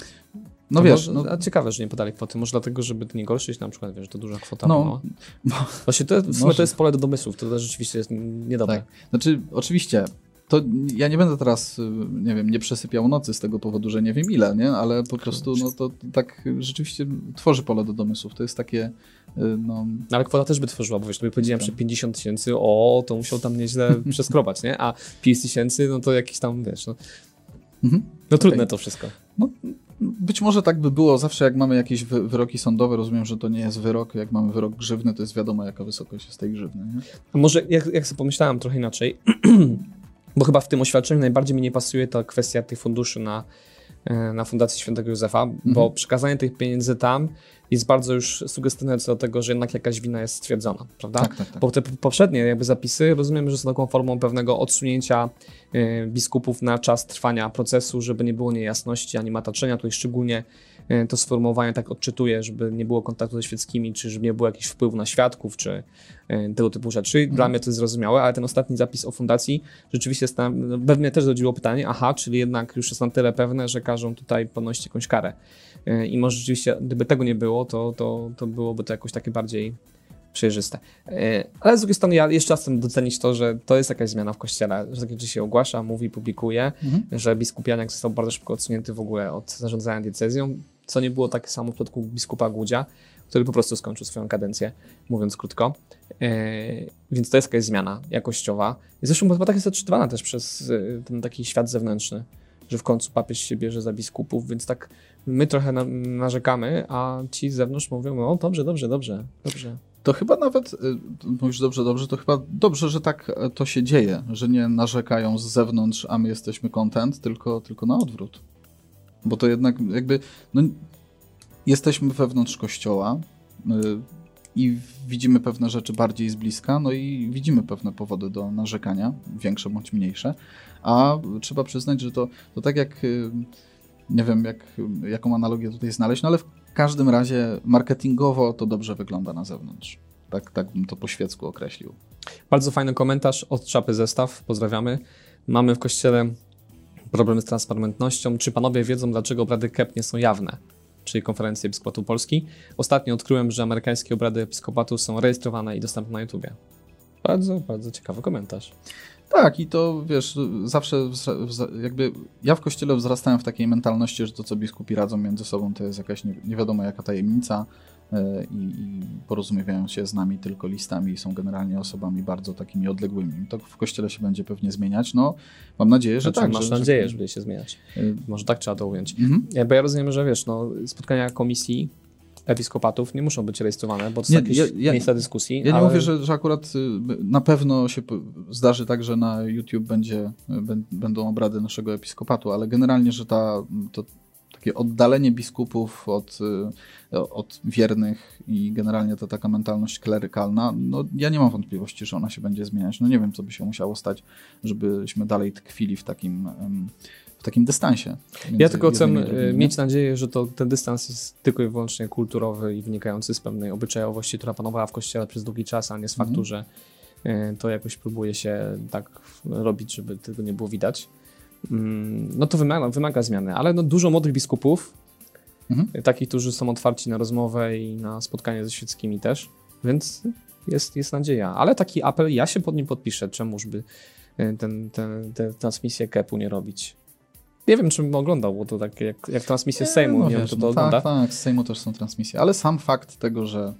no wiesz, może, no, a ciekawe, że nie podali kwoty. Może dlatego, żeby nie gorszyć na przykład, wiesz, to duża kwota no, no. Właśnie to, w sumie to jest pole do domysłów, to rzeczywiście jest niedobre. Tak. Znaczy, oczywiście to ja nie będę teraz, nie wiem, nie przesypiał nocy z tego powodu, że nie wiem ile, nie? Ale po prostu, no to tak rzeczywiście tworzy pole do domysłów. To jest takie, y, no... no ale kwota też by tworzyła, bo wiesz, to by powiedziałem, że 50 tysięcy, o, to musiał tam nieźle przeskrobać, nie? A 5 tysięcy, no to jakiś tam, wiesz, no, mhm. no trudne okay. to wszystko. No, być może tak by było zawsze, jak mamy jakieś wyroki sądowe, rozumiem, że to nie jest wyrok, jak mamy wyrok grzywny, to jest wiadomo, jaka wysokość jest tej grzywny. Nie? A może, jak, jak sobie pomyślałem trochę inaczej, Bo chyba w tym oświadczeniu najbardziej mi nie pasuje ta kwestia tych funduszy na, e, na Fundację Świętego Józefa, mhm. bo przekazanie tych pieniędzy tam jest bardzo już sugestywne co do tego, że jednak jakaś wina jest stwierdzona, prawda? Tak, tak, tak. Bo te poprzednie jakby zapisy rozumiem, że są taką formą pewnego odsunięcia y, biskupów na czas trwania procesu, żeby nie było niejasności ani mataczenia, tutaj szczególnie e, to sformułowanie tak odczytuje, żeby nie było kontaktu ze świeckimi, czy żeby nie było jakichś wpływu na świadków, czy e, tego typu rzeczy. Dla Mhm. mnie to jest zrozumiałe, ale ten ostatni zapis o fundacji rzeczywiście jest tam, we mnie też zrodziło pytanie, aha, czyli jednak już jest na tyle pewne, że każą tutaj ponosić jakąś karę. E, I może rzeczywiście, gdyby tego nie było, to, to, to byłoby to jakoś takie bardziej przejrzyste. E, Ale z drugiej strony ja jeszcze raz chcę docenić to, że to jest jakaś zmiana w kościele, że takie rzeczy się ogłasza, mówi, publikuje, Mhm. że biskup Janek został bardzo szybko odsunięty w ogóle od zarządzania diecezją, co nie było takie samo w przypadku biskupa Głudzia, który po prostu skończył swoją kadencję, mówiąc krótko. E, więc to jest jakaś zmiana jakościowa. Zresztą chyba tak jest odczytywana też przez e, ten taki świat zewnętrzny, że w końcu papież się bierze za biskupów, więc tak my trochę na, narzekamy, a ci z zewnątrz mówią, no dobrze, dobrze, dobrze, dobrze. To chyba nawet, y, mówisz dobrze, dobrze, to chyba dobrze, że tak e, to się dzieje, że nie narzekają z zewnątrz, a my jesteśmy content, tylko, tylko na odwrót. Bo to jednak jakby, no, jesteśmy wewnątrz kościoła y, i widzimy pewne rzeczy bardziej z bliska, no i widzimy pewne powody do narzekania, większe bądź mniejsze, a trzeba przyznać, że to, to tak jak, y, nie wiem jak, jaką analogię tutaj znaleźć, no ale w każdym razie marketingowo to dobrze wygląda na zewnątrz. Tak, tak bym to po świecku określił. Bardzo fajny komentarz od Czapy Zestaw, pozdrawiamy. Mamy w kościele problemy z transparentnością. Czy panowie wiedzą, dlaczego obrady KEP nie są jawne? Czyli Konferencji Episkopatu Polski. Ostatnio odkryłem, że amerykańskie obrady episkopatu są rejestrowane i dostępne na YouTubie. Bardzo, bardzo ciekawy komentarz. Tak, i to wiesz, zawsze jakby ja w kościele wzrastałem w takiej mentalności, że to, co biskupi radzą między sobą, to jest jakaś nie, nie wiadomo jaka tajemnica i, i porozumiewają się z nami tylko listami i są generalnie osobami bardzo takimi odległymi. To w kościele się będzie pewnie zmieniać. No, mam nadzieję, że Znaczy, tak. masz że, nadzieję, że, że będzie się zmieniać. e, Może tak trzeba to ująć. mhm. Ja, bo ja rozumiem, że wiesz, no, spotkania komisji episkopatów nie muszą być rejestrowane, bo to są Nie, jakieś ja- ja- miejsca dyskusji. Ja nie ale... mówię, że, że akurat y, na pewno się zdarzy tak, że na YouTube będzie, y, bę- będą obrady naszego episkopatu, ale generalnie, że ta, to takie oddalenie biskupów od, y, od wiernych i generalnie ta taka mentalność klerykalna, no ja nie mam wątpliwości, że ona się będzie zmieniać. No nie wiem, co by się musiało stać, żebyśmy dalej tkwili w takim, w takim dystansie. Ja tylko chcę e, mieć nadzieję, że to, ten dystans jest tylko i wyłącznie kulturowy i wynikający z pewnej obyczajowości, która panowała w kościele przez długi czas, a nie z faktu, Mhm. że e, to jakoś próbuje się tak robić, żeby tego nie było widać. Mm, No to wymaga, wymaga zmiany, ale no dużo młodych biskupów, Mhm. e, takich, którzy są otwarci na rozmowę i na spotkanie ze świeckimi też, więc jest, jest nadzieja. Ale taki apel, ja się pod nim podpiszę, czemuż by e, ten, ten, tę transmisję KEP-u nie robić. Nie wiem, czy bym oglądał, bo to tak jak, jak transmisję z Sejmu, no nie wiem, kto to no ogląda. Tak, tak, z Sejmu też są transmisje, ale sam fakt tego, że,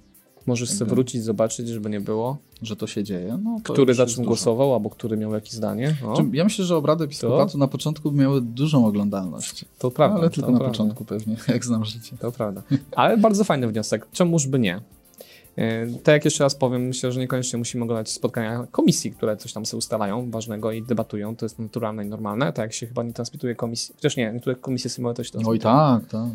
Możesz sobie jakby- wrócić, zobaczyć, żeby nie było. że to się dzieje, no to Który za czym dużo. głosował, albo który miał jakieś zdanie. No, Ja myślę, że obrady episkopatu na początku miały dużą oglądalność. to prawda. ale tylko to na prawda, początku pewnie, jak znam życie. To prawda. Ale bardzo fajny wniosek. Czemuż by nie? Tak jak jeszcze raz powiem, myślę, że niekoniecznie musimy oglądać spotkania komisji, które coś tam sobie ustalają ważnego i debatują. To jest naturalne i normalne. Tak jak się chyba nie transmituje komisji. Chociaż nie, niektóre komisje sejmowe to się Oj tak, tak.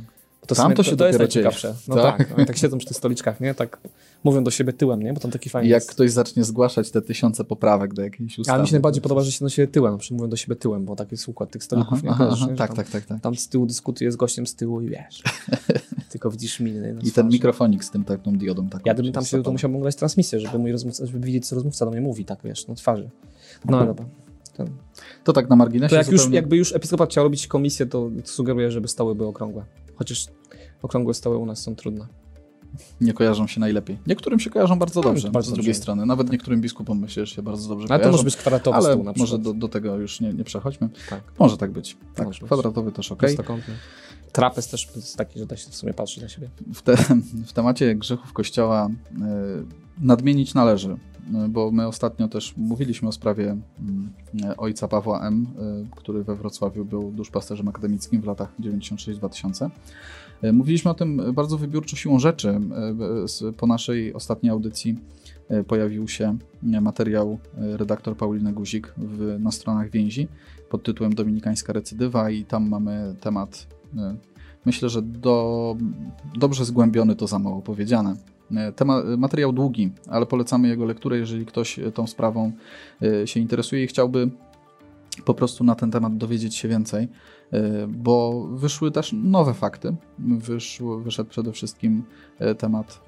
To, Tam to się to jest najciekawsze. No Tak. tak. no, tak siedzą przy tych stoliczkach, nie? Tak mówią do siebie tyłem, nie? Bo tam taki fajny I jak jest. ktoś zacznie zgłaszać te tysiące poprawek do jakiejś ustawy. Ale mi się najbardziej podoba, że się do siebie tyłem, że mówią do siebie tyłem, bo taki jest układ tych stolików, Aha, nie? aha, aha, nie? Tak, tam, tak, tak, tak. Tam z tyłu dyskutuje z gościem z tyłu i wiesz. Tylko widzisz miny. no, I ten mikrofonik z tym taką diodą taką. Ja gdybym tam się to musiałbym oglądać transmisję, żeby, mój rozmówca, żeby widzieć, co rozmówca do mnie mówi, tak wiesz, na twarzy. No ale dobra. To, To tak na marginesie to jak już, zupełnie... jakby już episkopat chciał robić komisję, to sugeruję, żeby stoły były okrągłe. Chociaż okrągłe stoły u nas są trudne. nie kojarzą się najlepiej. Niektórym się kojarzą bardzo No, dobrze, bardzo z drugiej dobrze. strony. Nawet niektórym biskupom myślę, że się bardzo dobrze Ale to kojarzą. może być kwadratowy ale stół na przykład. może do, do tego już nie, nie przechodźmy. Tak. Może tak być. Tak, Może być. kwadratowy też ok. Prostokątny. Trapez też jest taki, że da się w sumie patrzeć na siebie. w, te, w temacie grzechów Kościoła y, nadmienić należy, bo my ostatnio też mówiliśmy o sprawie mm, ojca Pawła M., y, który we Wrocławiu był duszpasterzem akademickim w latach 96-2000. Y, Mówiliśmy o tym bardzo wybiórczo siłą rzeczy. Y, Po naszej ostatniej audycji pojawił się materiał redaktor Pauliny Guzik w, na stronach więzi pod tytułem Dominikańska recydywa i tam mamy temat myślę, że do, dobrze zgłębiony to za mało powiedziane. E, materiał długi, ale polecamy jego lekturę, jeżeli ktoś e, tą sprawą e, się interesuje i chciałby po prostu na ten temat dowiedzieć się więcej, bo wyszły też nowe fakty. Wyszło, wyszedł przede wszystkim temat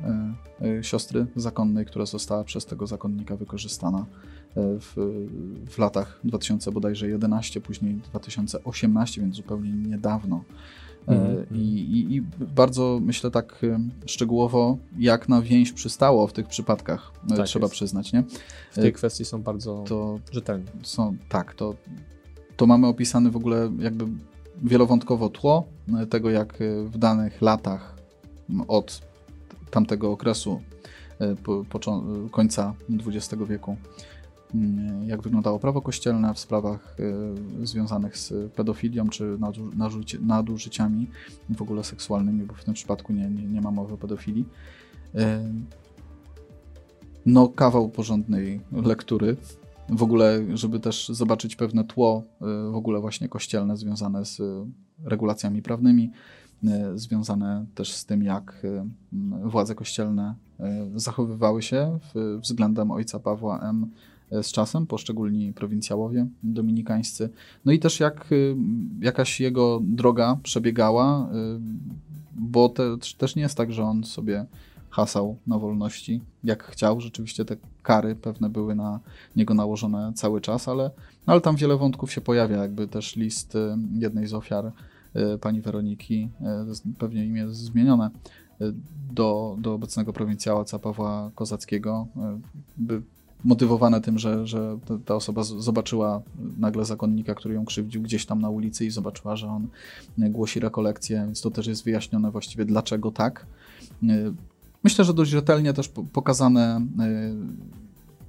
siostry zakonnej, która została przez tego zakonnika wykorzystana w, w latach 2000 bodajże 11, później 2018, więc zupełnie niedawno. Mm. I, i, I, bardzo myślę tak szczegółowo, jak na więź przystało w tych przypadkach, tak trzeba jest. przyznać. Nie? W tej kwestii są bardzo to, rzetelni. Są, tak, to, to mamy opisane w ogóle jakby wielowątkowo tło tego, jak w danych latach od tamtego okresu po, końca XX wieku jak wyglądało prawo kościelne w sprawach y, związanych z pedofilią czy nadużyciami w ogóle seksualnymi, bo w tym przypadku nie, nie, nie ma mowy o pedofilii. Y, no, kawał porządnej lektury. W ogóle, żeby też zobaczyć pewne tło y, w ogóle właśnie kościelne związane z regulacjami prawnymi, związane też z tym, jak władze kościelne zachowywały się względem ojca Pawła M z czasem, poszczególni prowincjałowie dominikańscy. No i też jak y, jakaś jego droga przebiegała, y, bo te, też nie jest tak, że on sobie hasał na wolności, jak chciał. Rzeczywiście te kary pewne były na niego nałożone cały czas, ale, ale tam wiele wątków się pojawia, jakby też list y, jednej z ofiar pani Weroniki, pewnie imię zmienione, do, do obecnego prowincjała Pawła Kozackiego, by motywowane tym, że, że ta osoba zobaczyła nagle zakonnika, który ją krzywdził gdzieś tam na ulicy i zobaczyła, że on głosi rekolekcję, więc to też jest wyjaśnione właściwie dlaczego tak. Myślę, że dość rzetelnie też pokazane,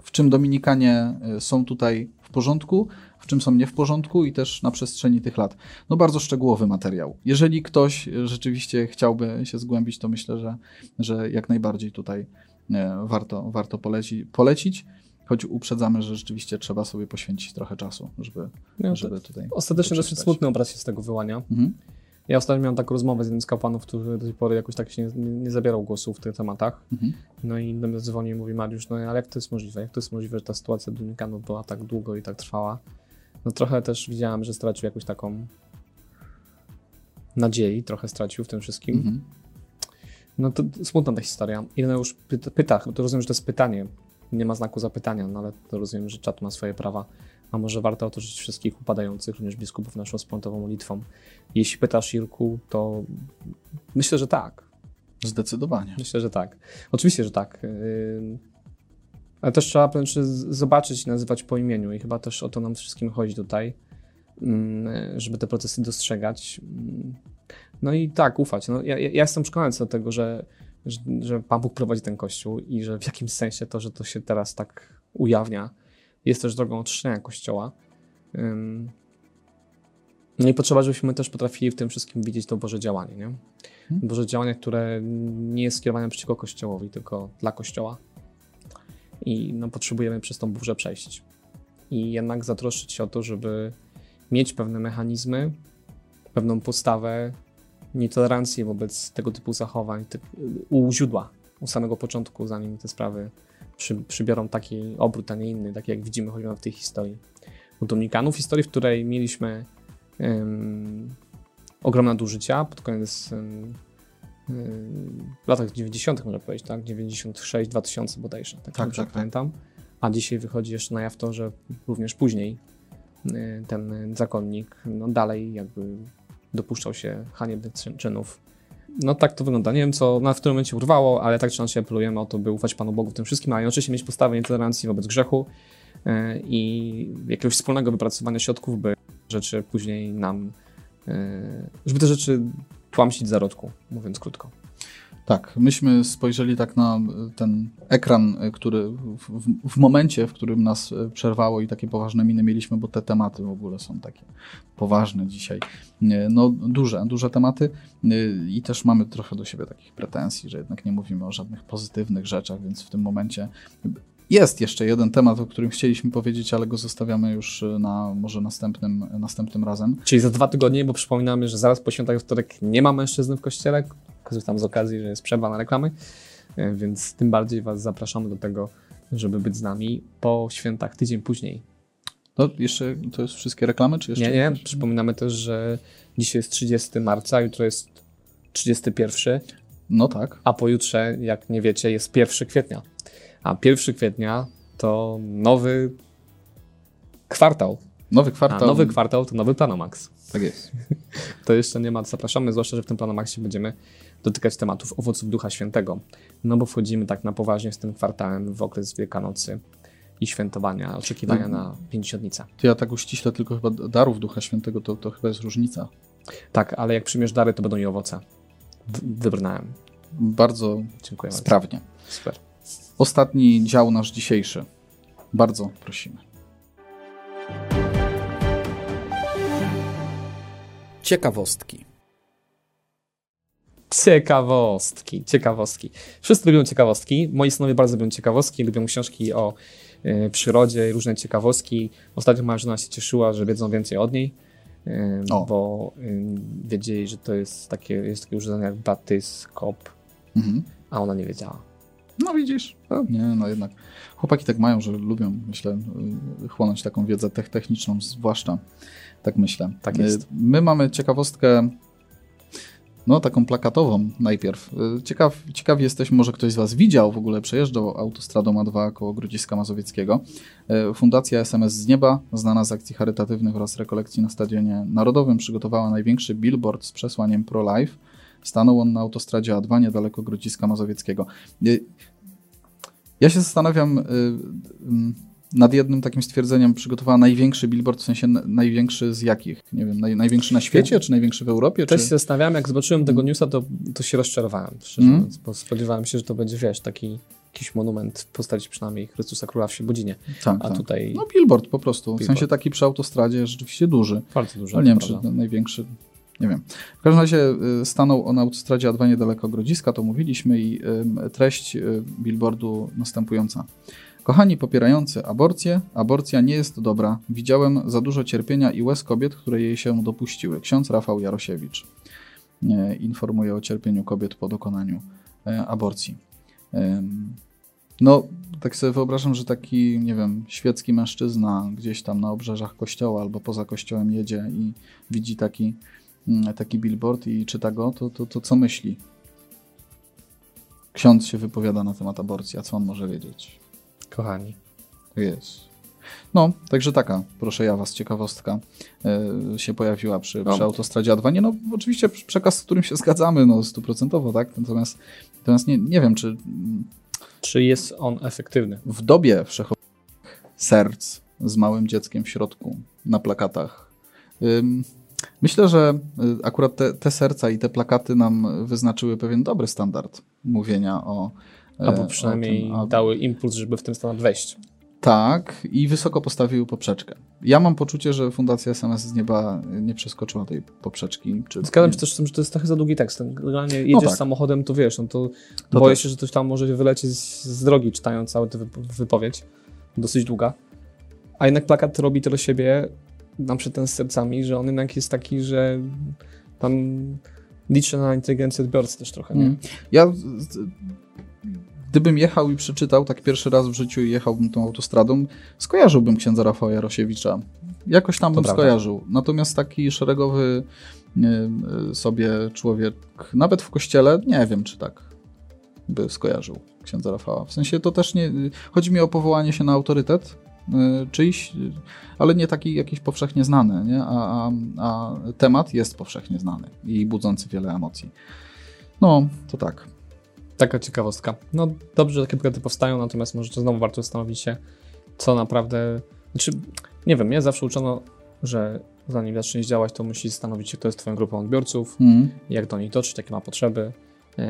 w czym Dominikanie są tutaj w porządku, w czym są nie w porządku i też na przestrzeni tych lat. No bardzo szczegółowy materiał. Jeżeli ktoś rzeczywiście chciałby się zgłębić, to myślę, że, że jak najbardziej tutaj warto, warto poleci, polecić. Choć uprzedzamy, że rzeczywiście trzeba sobie poświęcić trochę czasu, żeby, no, żeby tutaj. Ostatecznie dosyć smutny obraz się z tego wyłania. Mhm. Ja ostatnio miałem taką rozmowę z jednym z kapłanów, który do tej pory jakoś tak się nie, nie zabierał głosu w tych tematach. Mhm. No i do mnie i mówi Mariusz, no ale jak to jest możliwe? Jak to jest możliwe, że ta sytuacja Dominikanów była tak długo i tak trwała? No trochę też widziałem, że stracił jakąś taką nadziei, trochę stracił w tym wszystkim. Mhm. No to smutna ta historia. Ile już pyta, pyta, bo to rozumiem, że to jest pytanie, nie ma znaku zapytania, no ale to rozumiem, że czat ma swoje prawa. A może warto otoczyć wszystkich upadających, również biskupów, naszą spontową modlitwą. Jeśli pytasz, Irku, to myślę, że tak. Zdecydowanie. Myślę, że tak. Oczywiście, że tak. Ale też trzeba zobaczyć i nazywać po imieniu i chyba też o to nam wszystkim chodzi tutaj, żeby te procesy dostrzegać. No i tak, ufać. No, ja, ja jestem przekonany co do tego, że że, że Pan Bóg prowadzi ten kościół i że w jakimś sensie to, że to się teraz tak ujawnia, jest też drogą oczyszczenia kościoła. No i potrzeba, żebyśmy też potrafili w tym wszystkim widzieć to Boże działanie. Nie? Hmm. Boże działanie, które nie jest skierowane przeciwko Kościołowi, tylko dla Kościoła. I no, potrzebujemy przez tą burzę przejść. I jednak zatroszczyć się o to, żeby mieć pewne mechanizmy, pewną postawę, nietolerancji wobec tego typu zachowań typ, u źródła, u samego początku, zanim te sprawy przy, przybiorą taki obrót, a nie inny, tak jak widzimy choćby w tej historii u Dominikanów. Historii, w której mieliśmy um, ogromne nadużycia pod koniec um, w latach 90., można powiedzieć, tak? 96, 2000 bodajże, tak, tak, tak, tak pamiętam. A dzisiaj wychodzi jeszcze na jaw to, że również później ten zakonnik no, dalej jakby dopuszczał się haniebnych czynów. No tak to wygląda. Nie wiem, co na w którym momencie urwało, ale tak czy inaczej apelujemy o to, by ufać Panu Bogu w tym wszystkim, a oczywiście mieć postawę nietolerancji wobec grzechu yy, i jakiegoś wspólnego wypracowania środków, by rzeczy później nam, yy, żeby te rzeczy tłamsić zarodku, mówiąc krótko. Tak, myśmy spojrzeli tak na ten ekran, który w, w, momencie, w którym nas przerwało i takie poważne miny mieliśmy, bo te tematy w ogóle są takie poważne dzisiaj. No duże, duże tematy i też mamy trochę do siebie takich pretensji, że jednak nie mówimy o żadnych pozytywnych rzeczach, więc w tym momencie jest jeszcze jeden temat, o którym chcieliśmy powiedzieć, ale go zostawiamy już na może następnym, następnym razem. Czyli za dwa tygodnie, bo przypominamy, że zaraz po świętach wtorek nie ma mężczyzn w kościele, korzystam z okazji, że jest przerwa na reklamy, e, więc tym bardziej Was zapraszamy do tego, żeby być z nami po świętach tydzień później. No jeszcze to jest wszystkie reklamy, czy jeszcze? Nie, nie. Przypominamy też, że dzisiaj jest 30 marca, jutro jest 31, No tak. a pojutrze, jak nie wiecie, jest 1 kwietnia. A 1 kwietnia to nowy kwartał. Nowy A kwartał. nowy kwartał to nowy Planomax. Tak jest. To jeszcze nie ma, zapraszamy, zwłaszcza, że w tym Planomaxie będziemy dotykać tematów owoców Ducha Świętego. No bo wchodzimy tak na poważnie z tym kwartałem w okres Wielkanocy i świętowania, oczekiwania na Pięćdziesiątnicę. To ja tak uściśle tylko chyba darów Ducha Świętego, to, to chyba jest różnica. Tak, ale jak przyjmiesz dary, to będą i owoce. Wybrnąłem. Bardzo Dziękuję bardzo. sprawnie. Super. Ostatni dział nasz dzisiejszy. Bardzo prosimy. Ciekawostki. Ciekawostki, ciekawostki. Wszyscy lubią ciekawostki. Moi synowie bardzo lubią ciekawostki, lubią książki o y, przyrodzie i różne ciekawostki. Ostatnio moja żona się cieszyła, że wiedzą więcej od niej, y, bo y, wiedzieli, że to jest takie, jest takie urządzenie jak batyskop, Mhm. a ona nie wiedziała. No widzisz. Nie, no jednak. Chłopaki tak mają, że lubią, myślę, y, chłonąć taką wiedzę tech- techniczną, zwłaszcza. Tak myślę. Tak jest. Y, My mamy ciekawostkę, no taką plakatową najpierw. Y, Ciekaw, ciekawi jesteśmy, może ktoś z Was widział, w ogóle przejeżdżał autostradą A2 koło Grodziska Mazowieckiego. Y, Fundacja SMS z Nieba, znana z akcji charytatywnych oraz rekolekcji na Stadionie Narodowym, przygotowała największy billboard z przesłaniem pro-life. Stanął on na autostradzie A2 niedaleko Grodziska Mazowieckiego. Ja się zastanawiam y, ym, nad jednym takim stwierdzeniem. Przygotowała największy billboard, w sensie na- największy z jakich? Nie wiem, naj, największy na świecie, czy największy w Europie? Też Czy... się zastanawiałem, jak zobaczyłem tego newsa, to, to się rozczarowałem, szczerze mówiąc, bo spodziewałem się, że to będzie, wiesz, taki jakiś monument w postaci przynajmniej Chrystusa Króla w Siebudzinie, Tak, a tak. tutaj No billboard po prostu, w Billboard. sensie taki przy autostradzie rzeczywiście duży. bardzo dużo. Ale nie wiem, czy największy, nie wiem. W każdym razie y, stanął on na autostradzie A2 niedaleko Grodziska, to mówiliśmy i treść y, billboardu następująca. Kochani popierający aborcję, aborcja nie jest dobra. Widziałem za dużo cierpienia i łez kobiet, które jej się dopuściły. Ksiądz Rafał Jarosiewicz e, informuje o cierpieniu kobiet po dokonaniu e, aborcji. No, tak sobie wyobrażam, że taki, nie wiem, świecki mężczyzna gdzieś tam na obrzeżach kościoła albo poza kościołem jedzie i widzi taki, mm, taki billboard i czyta go, to, to, to co myśli? Ksiądz się wypowiada na temat aborcji, a co on może wiedzieć? Kochani. Jest. No, także taka, proszę ja was, ciekawostka e, się pojawiła przy, No. przy autostradzie A2. Nie, no, oczywiście przekaz, z którym się zgadzamy, no, stuprocentowo, tak? Natomiast, natomiast nie, nie wiem, czy Czy jest on efektywny? w dobie wszechobecnych serc z małym dzieckiem w środku na plakatach. Ym, Myślę, że y, akurat te, te serca i te plakaty nam wyznaczyły pewien dobry standard mówienia o. e, Albo przynajmniej tym, a- dały impuls, żeby w ten standard wejść. Tak, i wysoko postawiły poprzeczkę. Ja mam poczucie, że Fundacja SMS z nieba nie przeskoczyła tej poprzeczki. Czy Zgadzam się też z tym, że to jest trochę za długi tekst. Generalnie jedziesz tak. samochodem, to wiesz, no to, To boję się, że ktoś tam może wylecieć z, drogi, czytając całą tę wypo- wypowiedź. Dosyć długa. A jednak plakat robi to do siebie, na przykład ten z sercami, że on jednak jest taki, że tam liczę na inteligencję odbiorcy też trochę, nie? Mm. Ja, gdybym jechał i przeczytał, tak pierwszy raz w życiu i jechałbym tą autostradą, skojarzyłbym księdza Rafała Jarosiewicza. Jakoś tam To bym prawda. skojarzył. Natomiast taki szeregowy y, y, sobie człowiek, nawet w kościele, nie wiem, czy tak by skojarzył księdza Rafała. W sensie to też nie. Chodzi mi o powołanie się na autorytet y, czyjś, ale nie taki jakiś powszechnie znany, nie? A, a, a temat jest powszechnie znany i budzący wiele emocji. No, to tak. Taka ciekawostka. No dobrze, że takie plakaty powstają, natomiast może to znowu warto zastanowić się, co naprawdę... Znaczy, nie wiem, mnie zawsze uczono, że zanim zaczniesz działać, to musisz zastanowić się, kto jest twoją grupą odbiorców, Mm. jak do niej dotrzeć, jakie ma potrzeby, yy,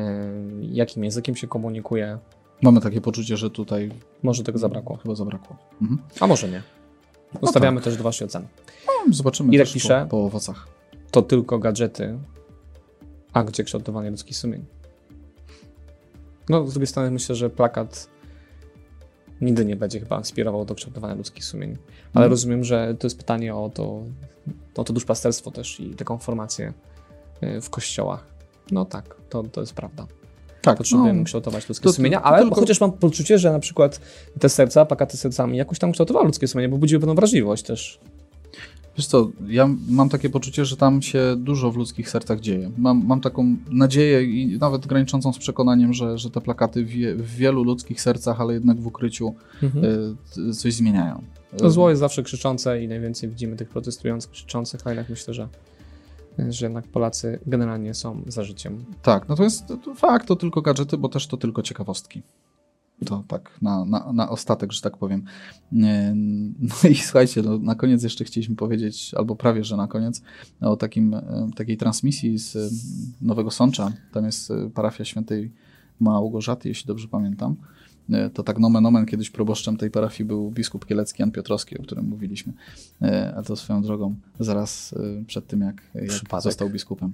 jakim językiem się komunikuje. Mamy takie poczucie, że tutaj Może tego zabrakło. Chyba zabrakło. Mhm. A może nie. Ustawiamy też do waszej oceny. No, zobaczymy też pisze. po, po owocach. To tylko gadżety, a gdzie kształtowanie ludzkich sumień? No, z drugiej strony myślę, że plakat nigdy nie będzie chyba inspirował do kształtowania ludzkich sumień. Ale Mhm. rozumiem, że to jest pytanie o to, o to duszpasterstwo też i taką formację y, w kościołach. No tak, to, to jest prawda. Tak, potrzebujemy no. kształtować ludzkie To- sumienia, to ale tylko- chociaż mam poczucie, że na przykład te serca, plakaty sercami jakoś tam kształtowały ludzkie sumienie, bo budziły pewną wrażliwość też. Wiesz co, ja mam takie poczucie, że tam się dużo w ludzkich sercach dzieje. Mam, mam taką nadzieję i nawet graniczącą z przekonaniem, że, że te plakaty w, w wielu ludzkich sercach, ale jednak w ukryciu Mhm. y, coś zmieniają. To zło jest zawsze krzyczące i najwięcej widzimy tych protestujących, krzyczących, a jednak myślę, że, że jednak Polacy generalnie są za życiem. Tak, natomiast to, to fakt, to tylko gadżety, bo też to tylko ciekawostki. To tak, na, na, na ostatek, że tak powiem. Nie, No i słuchajcie, no, na koniec jeszcze chcieliśmy powiedzieć, albo prawie, że na koniec, o takim, e, takiej transmisji z e, Nowego Sącza. Tam jest e, parafia świętej Małgorzaty, jeśli dobrze pamiętam. E, To tak nomen omen, kiedyś proboszczem tej parafii był biskup kielecki Jan Piotrowski, o którym mówiliśmy. E, A to swoją drogą zaraz e, przed tym, jak, jak został biskupem.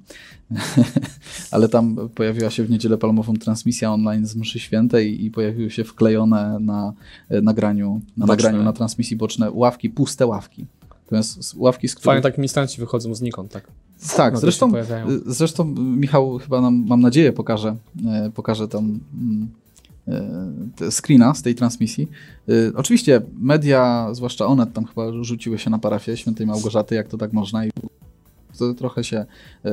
Ale tam pojawiła się w niedzielę palmową transmisja online z mszy świętej i pojawiły się wklejone na nagraniu, na, Boczne. nagraniu, na transmisji boczne ławki, puste ławki. Natomiast ławki, z których... Fajnie tak ministranci wychodzą znikąd, tak? Tak, No, zresztą, zresztą Michał chyba nam, mam nadzieję, pokaże, pokaże tam mm, screena z tej transmisji. Y, Oczywiście media, zwłaszcza Onet, tam chyba rzuciły się na parafię świętej Małgorzaty, jak to tak można i trochę się e,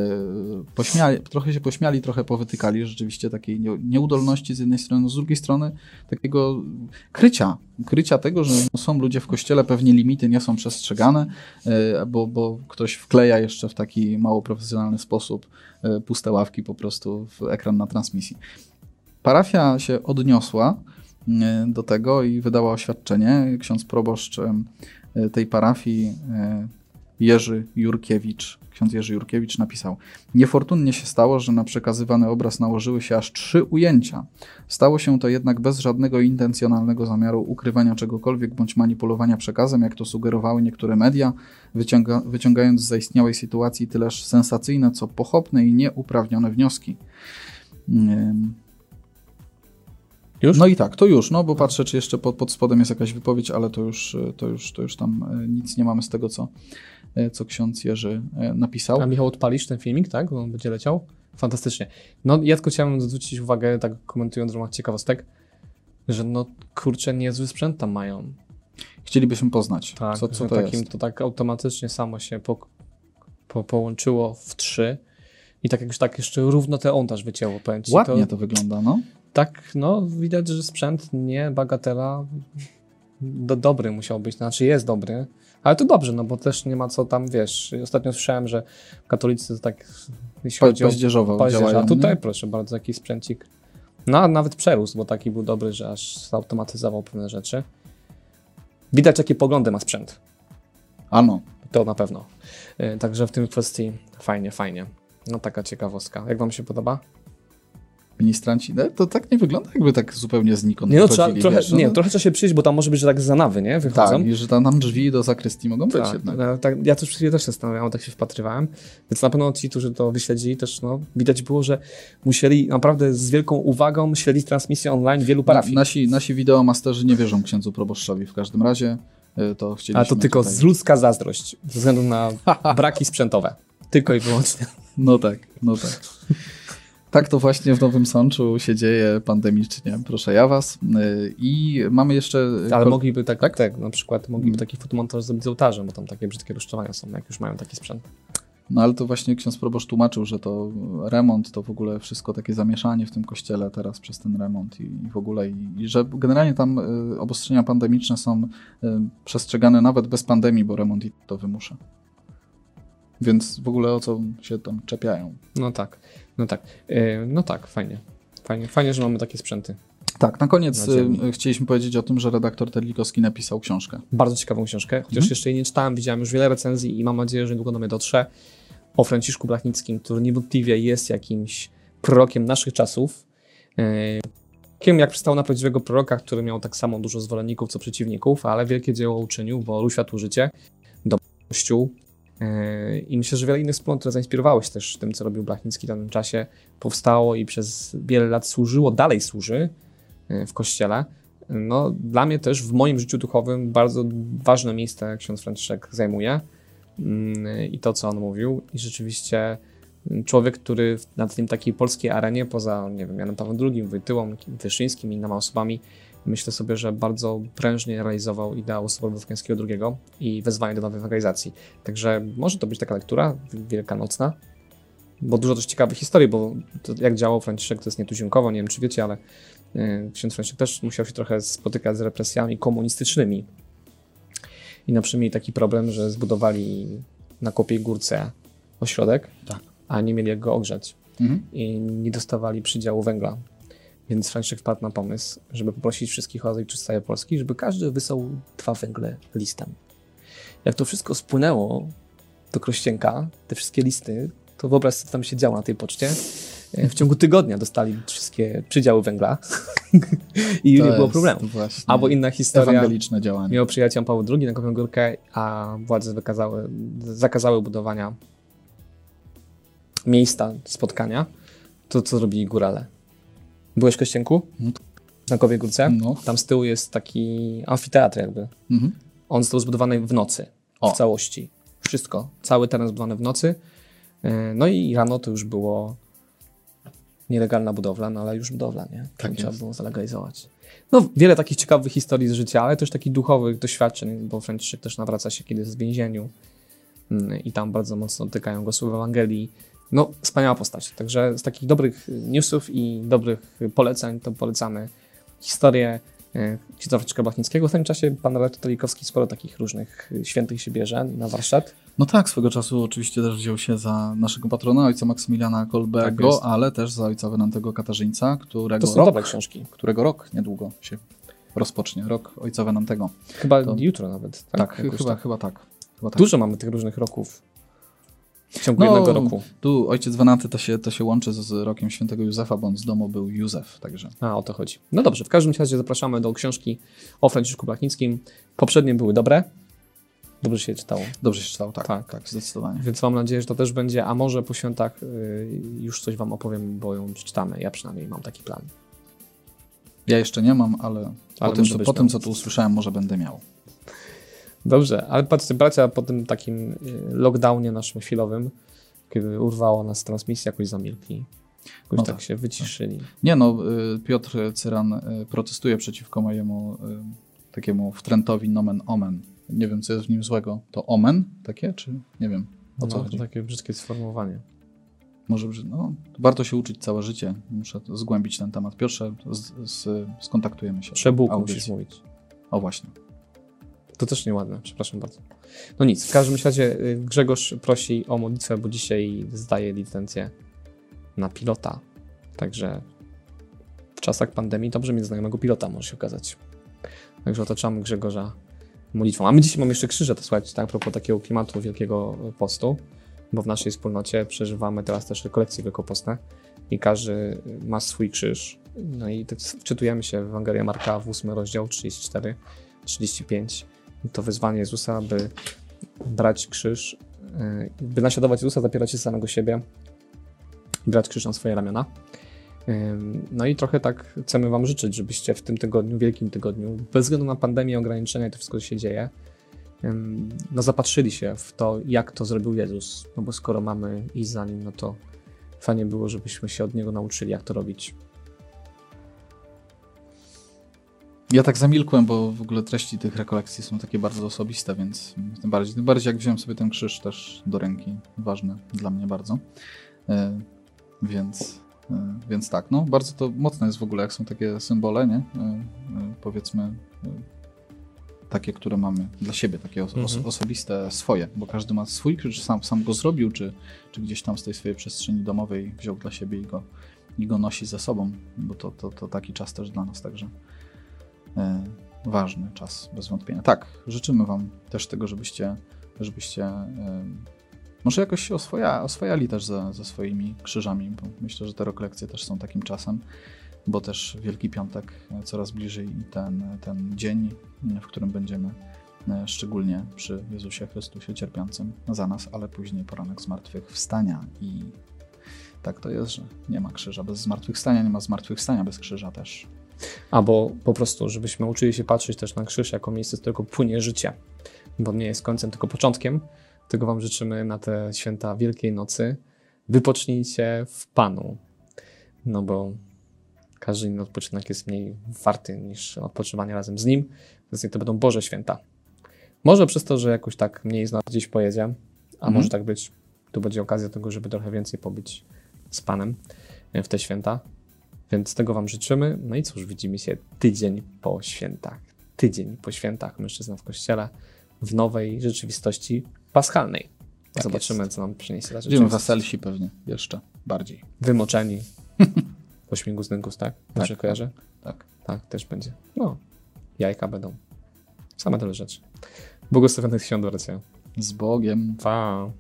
pośmiali, trochę się pośmiali, trochę powytykali rzeczywiście takiej nie- nieudolności z jednej strony, no z drugiej strony takiego krycia, krycia tego, że no są ludzie w kościele, pewnie limity nie są przestrzegane, e, bo, bo ktoś wkleja jeszcze w taki mało profesjonalny sposób puste ławki po prostu w ekran na transmisji. Parafia się odniosła e, do tego i wydała oświadczenie. Ksiądz proboszcz e, tej parafii e, Jerzy Jurkiewicz, ksiądz Jerzy Jurkiewicz napisał: Niefortunnie się stało, że na przekazywany obraz nałożyły się aż trzy ujęcia. Stało się to jednak bez żadnego intencjonalnego zamiaru ukrywania czegokolwiek bądź manipulowania przekazem, jak to sugerowały niektóre media, wyciąga, wyciągając z zaistniałej sytuacji tyleż sensacyjne, co pochopne i nieuprawnione wnioski. Już? No i tak, to już, no bo patrzę, czy jeszcze pod, pod spodem jest jakaś wypowiedź, ale to już, y, to już, to już tam y, nic nie mamy z tego, co, y, co ksiądz Jerzy napisał. A Michał, odpalisz ten filmik, tak? On będzie leciał? Fantastycznie. No, ja tylko chciałem zwrócić uwagę, tak komentując w ramach ciekawostek, że no, kurczę, niezły sprzęt tam mają. Chcielibyśmy poznać, Tak, co, co to takim jest. to tak automatycznie samo się po, po, połączyło w trzy i tak już tak jeszcze równo te on też wycięło, powiem ci. Ładnie to, to wygląda, no. Tak, no widać, że sprzęt nie bagatela, do, dobry musiał być, znaczy jest dobry, ale to dobrze, no bo też nie ma co tam, wiesz, ostatnio słyszałem, że katolicy to tak, jeśli Pa, chodzi o paździerzowo paździerz, działają. a tutaj nie? proszę bardzo, jakiś sprzęcik, no a nawet przerósł, bo taki był dobry, że aż zautomatyzował pewne rzeczy. Widać, jakie poglądy ma sprzęt. Ano. To na pewno. Y, Także w tym kwestii fajnie, fajnie. No taka ciekawostka. Jak wam się podoba? Ministranci, no, to tak nie wygląda, jakby tak zupełnie znikąd Nie, no, trzeba, trochę, wiesz, no, nie, no, trochę trzeba się przyjść, bo tam może być, że tak z zanawy, nie? Wychodzą. Tak, i że tam, tam drzwi do zakrystii mogą być Tak, jednak. no, tak, ja też chwilą też się zastanawiałem, tak się wpatrywałem, więc na pewno ci, którzy to wyśledzili też, no, widać było, że musieli naprawdę z wielką uwagą śledzić transmisję online wielu parafii. Nasi, nasi wideomasterzy nie wierzą księdzu proboszczowi w każdym razie. y, To chcieliśmy A to tylko tutaj... z ludzka zazdrość, ze względu na braki sprzętowe. Tylko i wyłącznie. No tak, no tak. Tak to właśnie w Nowym Sączu się dzieje pandemicznie, proszę ja was. Y, I mamy jeszcze... Ale mogliby tak, Tak? tak? na przykład mogliby Mm. taki fotomontaż zrobić z ołtarzem, bo tam takie brzydkie rusztowania są, jak już mają taki sprzęt. No ale to właśnie ksiądz proboszcz tłumaczył, że to remont, to w ogóle wszystko takie zamieszanie w tym kościele teraz przez ten remont i, i w ogóle, i, i że generalnie tam y, obostrzenia pandemiczne są y, przestrzegane nawet bez pandemii, bo remont i to wymusza. Więc w ogóle o co się tam czepiają. No tak, no tak. Yy, no tak, fajnie. Fajnie, fajnie, że mamy takie sprzęty. Tak, na koniec Na y, chcieliśmy powiedzieć o tym, że redaktor Terlikowski napisał książkę. Bardzo ciekawą książkę, chociaż Mhm. jeszcze jej nie czytałem, widziałem już wiele recenzji i mam nadzieję, że niedługo do mnie dotrze. O Franciszku Blachnickim, który niewątpliwie jest jakimś prorokiem naszych czasów. Yy, Takim jak przystał na prawdziwego proroka, który miał tak samo dużo zwolenników, co przeciwników, ale wielkie dzieło uczynił, bo uświatł życie, do kościół. Yy, I myślę, że wiele innych wspólnot, które zainspirowały się też tym, co robił Blachnicki w danym czasie, powstało i przez wiele lat służyło, dalej służy yy, w kościele. No, dla mnie też w moim życiu duchowym bardzo ważne miejsce ksiądz Franciszek zajmuje Mm, i to, co on mówił. I rzeczywiście człowiek, który na tym takiej polskiej arenie, poza, nie wiem, Janem Pawłem II, Wojtyłą, Wyszyńskim i innoma osobami, myślę sobie, że bardzo prężnie realizował ideał Soboru Watykańskiego II i wezwanie do nowej ewangelizacji. Także może to być taka lektura wielkanocna, bo dużo też ciekawych historii, bo to jak działał Franciszek, to jest nietuzinkowo, nie wiem czy wiecie, ale y, ksiądz Franciszek też musiał się trochę spotykać z represjami komunistycznymi. I na przykład mieli taki problem, że zbudowali na Kopiej Górce ośrodek, Tak. a nie mieli jak go ogrzać Mhm. i nie dostawali przydziału węgla. Więc Franciszek wpadł na pomysł, żeby poprosić wszystkich o ojczyzn z całej Polski, żeby każdy wysłał dwa węgle listem. Jak to wszystko spłynęło do Krościenka, te wszystkie listy, to wyobraź sobie, co tam się działo na tej poczcie. E, W ciągu tygodnia dostali wszystkie przydziały węgla i To nie było problemu. Albo inna historia. ewangeliczne działanie. Miał Jan Paweł II na Kopią Górkę, a władze wykazały, zakazały budowania miejsca spotkania. To co zrobili górale? Byłeś w Kościenku? Na Kopiej Górce? No. Tam z tyłu jest taki amfiteatr jakby. Mhm. On został zbudowany w nocy. O. W całości. Wszystko. Cały teren zbudowany w nocy. E, No i rano to już było nielegalna budowla, no ale już budowla, nie? Tak trzeba było zalegalizować. No, wiele takich ciekawych historii z życia, ale też takich duchowych doświadczeń, bo Franciszek też nawraca się kiedy jest w więzieniu mm, i tam bardzo mocno dotykają go słowa Ewangelii. No, wspaniała postać. Także z takich dobrych newsów i dobrych poleceń to polecamy historię księdza Franciszka Blachnickiego. W tym czasie pan Renato Telikowski sporo takich różnych świętych się bierze na warsztat. No tak, swego czasu oczywiście też wziął się za naszego patrona, ojca Maksymiliana Tak Kolbego, jest. ale też za ojca Wenantego Katarzyńca, którego rok, którego rok niedługo się rozpocznie. Rok ojca Wenantego. Chyba To- jutro nawet. Tak, Jakoś chyba, tak. chyba tak. Chyba tak. Dużo mamy tych różnych roków. W ciągu No, jednego roku. Tu ojciec Wenanty to się, to się łączy z, z rokiem świętego Józefa, bo on z domu był Józef, także A, o to chodzi. No dobrze, w każdym razie zapraszamy do książki o Franciszku Blachnickim. Poprzednie były dobre. Dobrze się je czytało. dobrze się czytał, tak, Tak. tak, zdecydowanie. Więc mam nadzieję, że to też będzie, a może po świętach y, już coś wam opowiem, bo ją przeczytamy. Ja przynajmniej mam taki plan. Ja jeszcze nie mam, ale, Ale po, tym, co, po tym, co tu usłyszałem, może będę miał. Dobrze, ale patrzcie, bracia po tym takim y, lockdownie naszym chwilowym, kiedy urwało nas transmisja, jakoś zamilkli. Jakoś No tak, tak, się wyciszyli. Nie no, y, Piotr Cyran y, protestuje przeciwko mojemu takiemu wtrętowi nomen omen. Nie wiem, co jest w nim złego. To omen takie, czy nie wiem, o co no, chodzi? takie brzydkie sformułowanie. Może, no, warto się uczyć całe życie. Muszę zgłębić ten temat. Piotrze, z, z, skontaktujemy się. Audycji. musisz mówić. O właśnie. To też nieładne, przepraszam bardzo. No nic, w każdym razie y, Grzegorz prosi o modlitwę, bo dzisiaj zdaje licencję na pilota. Także w czasach pandemii dobrze mieć znajomego pilota, może się okazać. Także otaczamy Grzegorza modlitwą. A my dzisiaj mamy jeszcze krzyże, to słuchajcie, tak, a propos takiego klimatu Wielkiego Postu, bo w naszej wspólnocie przeżywamy teraz też rekolekcje wielkopostne i każdy ma swój krzyż. No i tak wczytujemy się w Ewangelię Marka w 8 rozdział 34, 35 to wyzwanie Jezusa, by brać krzyż, yy, by naśladować Jezusa, zapierać się samego siebie brać krzyż na swoje ramiona. Yy, No i trochę tak chcemy Wam życzyć, żebyście w tym tygodniu, wielkim tygodniu, bez względu na pandemię, ograniczenia i to wszystko, co się dzieje, no zapatrzyli się w to, jak to zrobił Jezus. No bo skoro mamy iść za Nim, no to fajnie było, żebyśmy się od Niego nauczyli, jak to robić. Ja tak zamilkłem, bo w ogóle treści tych rekolekcji są takie bardzo osobiste, więc tym bardziej, tym bardziej jak wziąłem sobie ten krzyż też do ręki, ważny dla mnie bardzo. E, więc, e, więc tak, no bardzo to mocne jest w ogóle, jak są takie symbole, nie? E, e, powiedzmy e, takie, które mamy dla siebie, takie os- os- Mhm. osobiste, swoje, bo każdy ma swój krzyż, sam, sam go zrobił, czy, czy gdzieś tam z tej swojej przestrzeni domowej wziął dla siebie i go, i go nosi ze sobą, bo to, to, to taki czas też dla nas, także ważny czas, bez wątpienia. Tak, życzymy Wam też tego, żebyście, żebyście e, może jakoś się oswoja, oswajali też ze, ze swoimi krzyżami, bo myślę, że te rekolekcje też są takim czasem, bo też Wielki Piątek e, coraz bliżej i ten, ten dzień, e, w którym będziemy e, szczególnie przy Jezusie Chrystusie cierpiącym za nas, ale później poranek zmartwychwstania i tak to jest, że nie ma krzyża bez zmartwychwstania, nie ma zmartwychwstania bez krzyża też. Albo po prostu, żebyśmy uczyli się patrzeć też na krzyż jako miejsce, z którego płynie życie, bo nie jest końcem, tylko początkiem. Tego Wam życzymy na te święta Wielkiej Nocy. wypocznijcie w Panu. No bo każdy inny odpoczynek jest mniej warty niż odpoczywanie razem z Nim, więc niech to będą Boże święta. Może przez to, że jakoś tak mniej z nas gdzieś pojedzie, a Mhm. może tak być, tu będzie okazja tego, żeby trochę więcej pobyć z Panem w te święta. Więc tego Wam życzymy. No i cóż, widzimy się tydzień po świętach. Tydzień po świętach mężczyzna w kościele w nowej rzeczywistości paschalnej. Tak Zobaczymy, jest. co nam przyniesie ta Będziemy rzeczywistość. weselsi pewnie jeszcze bardziej. Wymoczeni. po śmigu z dynków, tak? Dobrze Tak, kojarzę? Tak. Tak, też będzie. No, jajka będą. Same tyle rzeczy. Błogosławionych świąt wracają. Z Bogiem. Pa!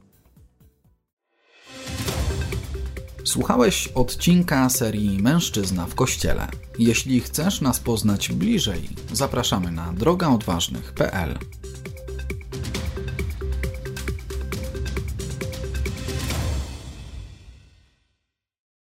Słuchałeś odcinka serii Mężczyzna w Kościele. Jeśli chcesz nas poznać bliżej, zapraszamy na drogaodważnych.pl.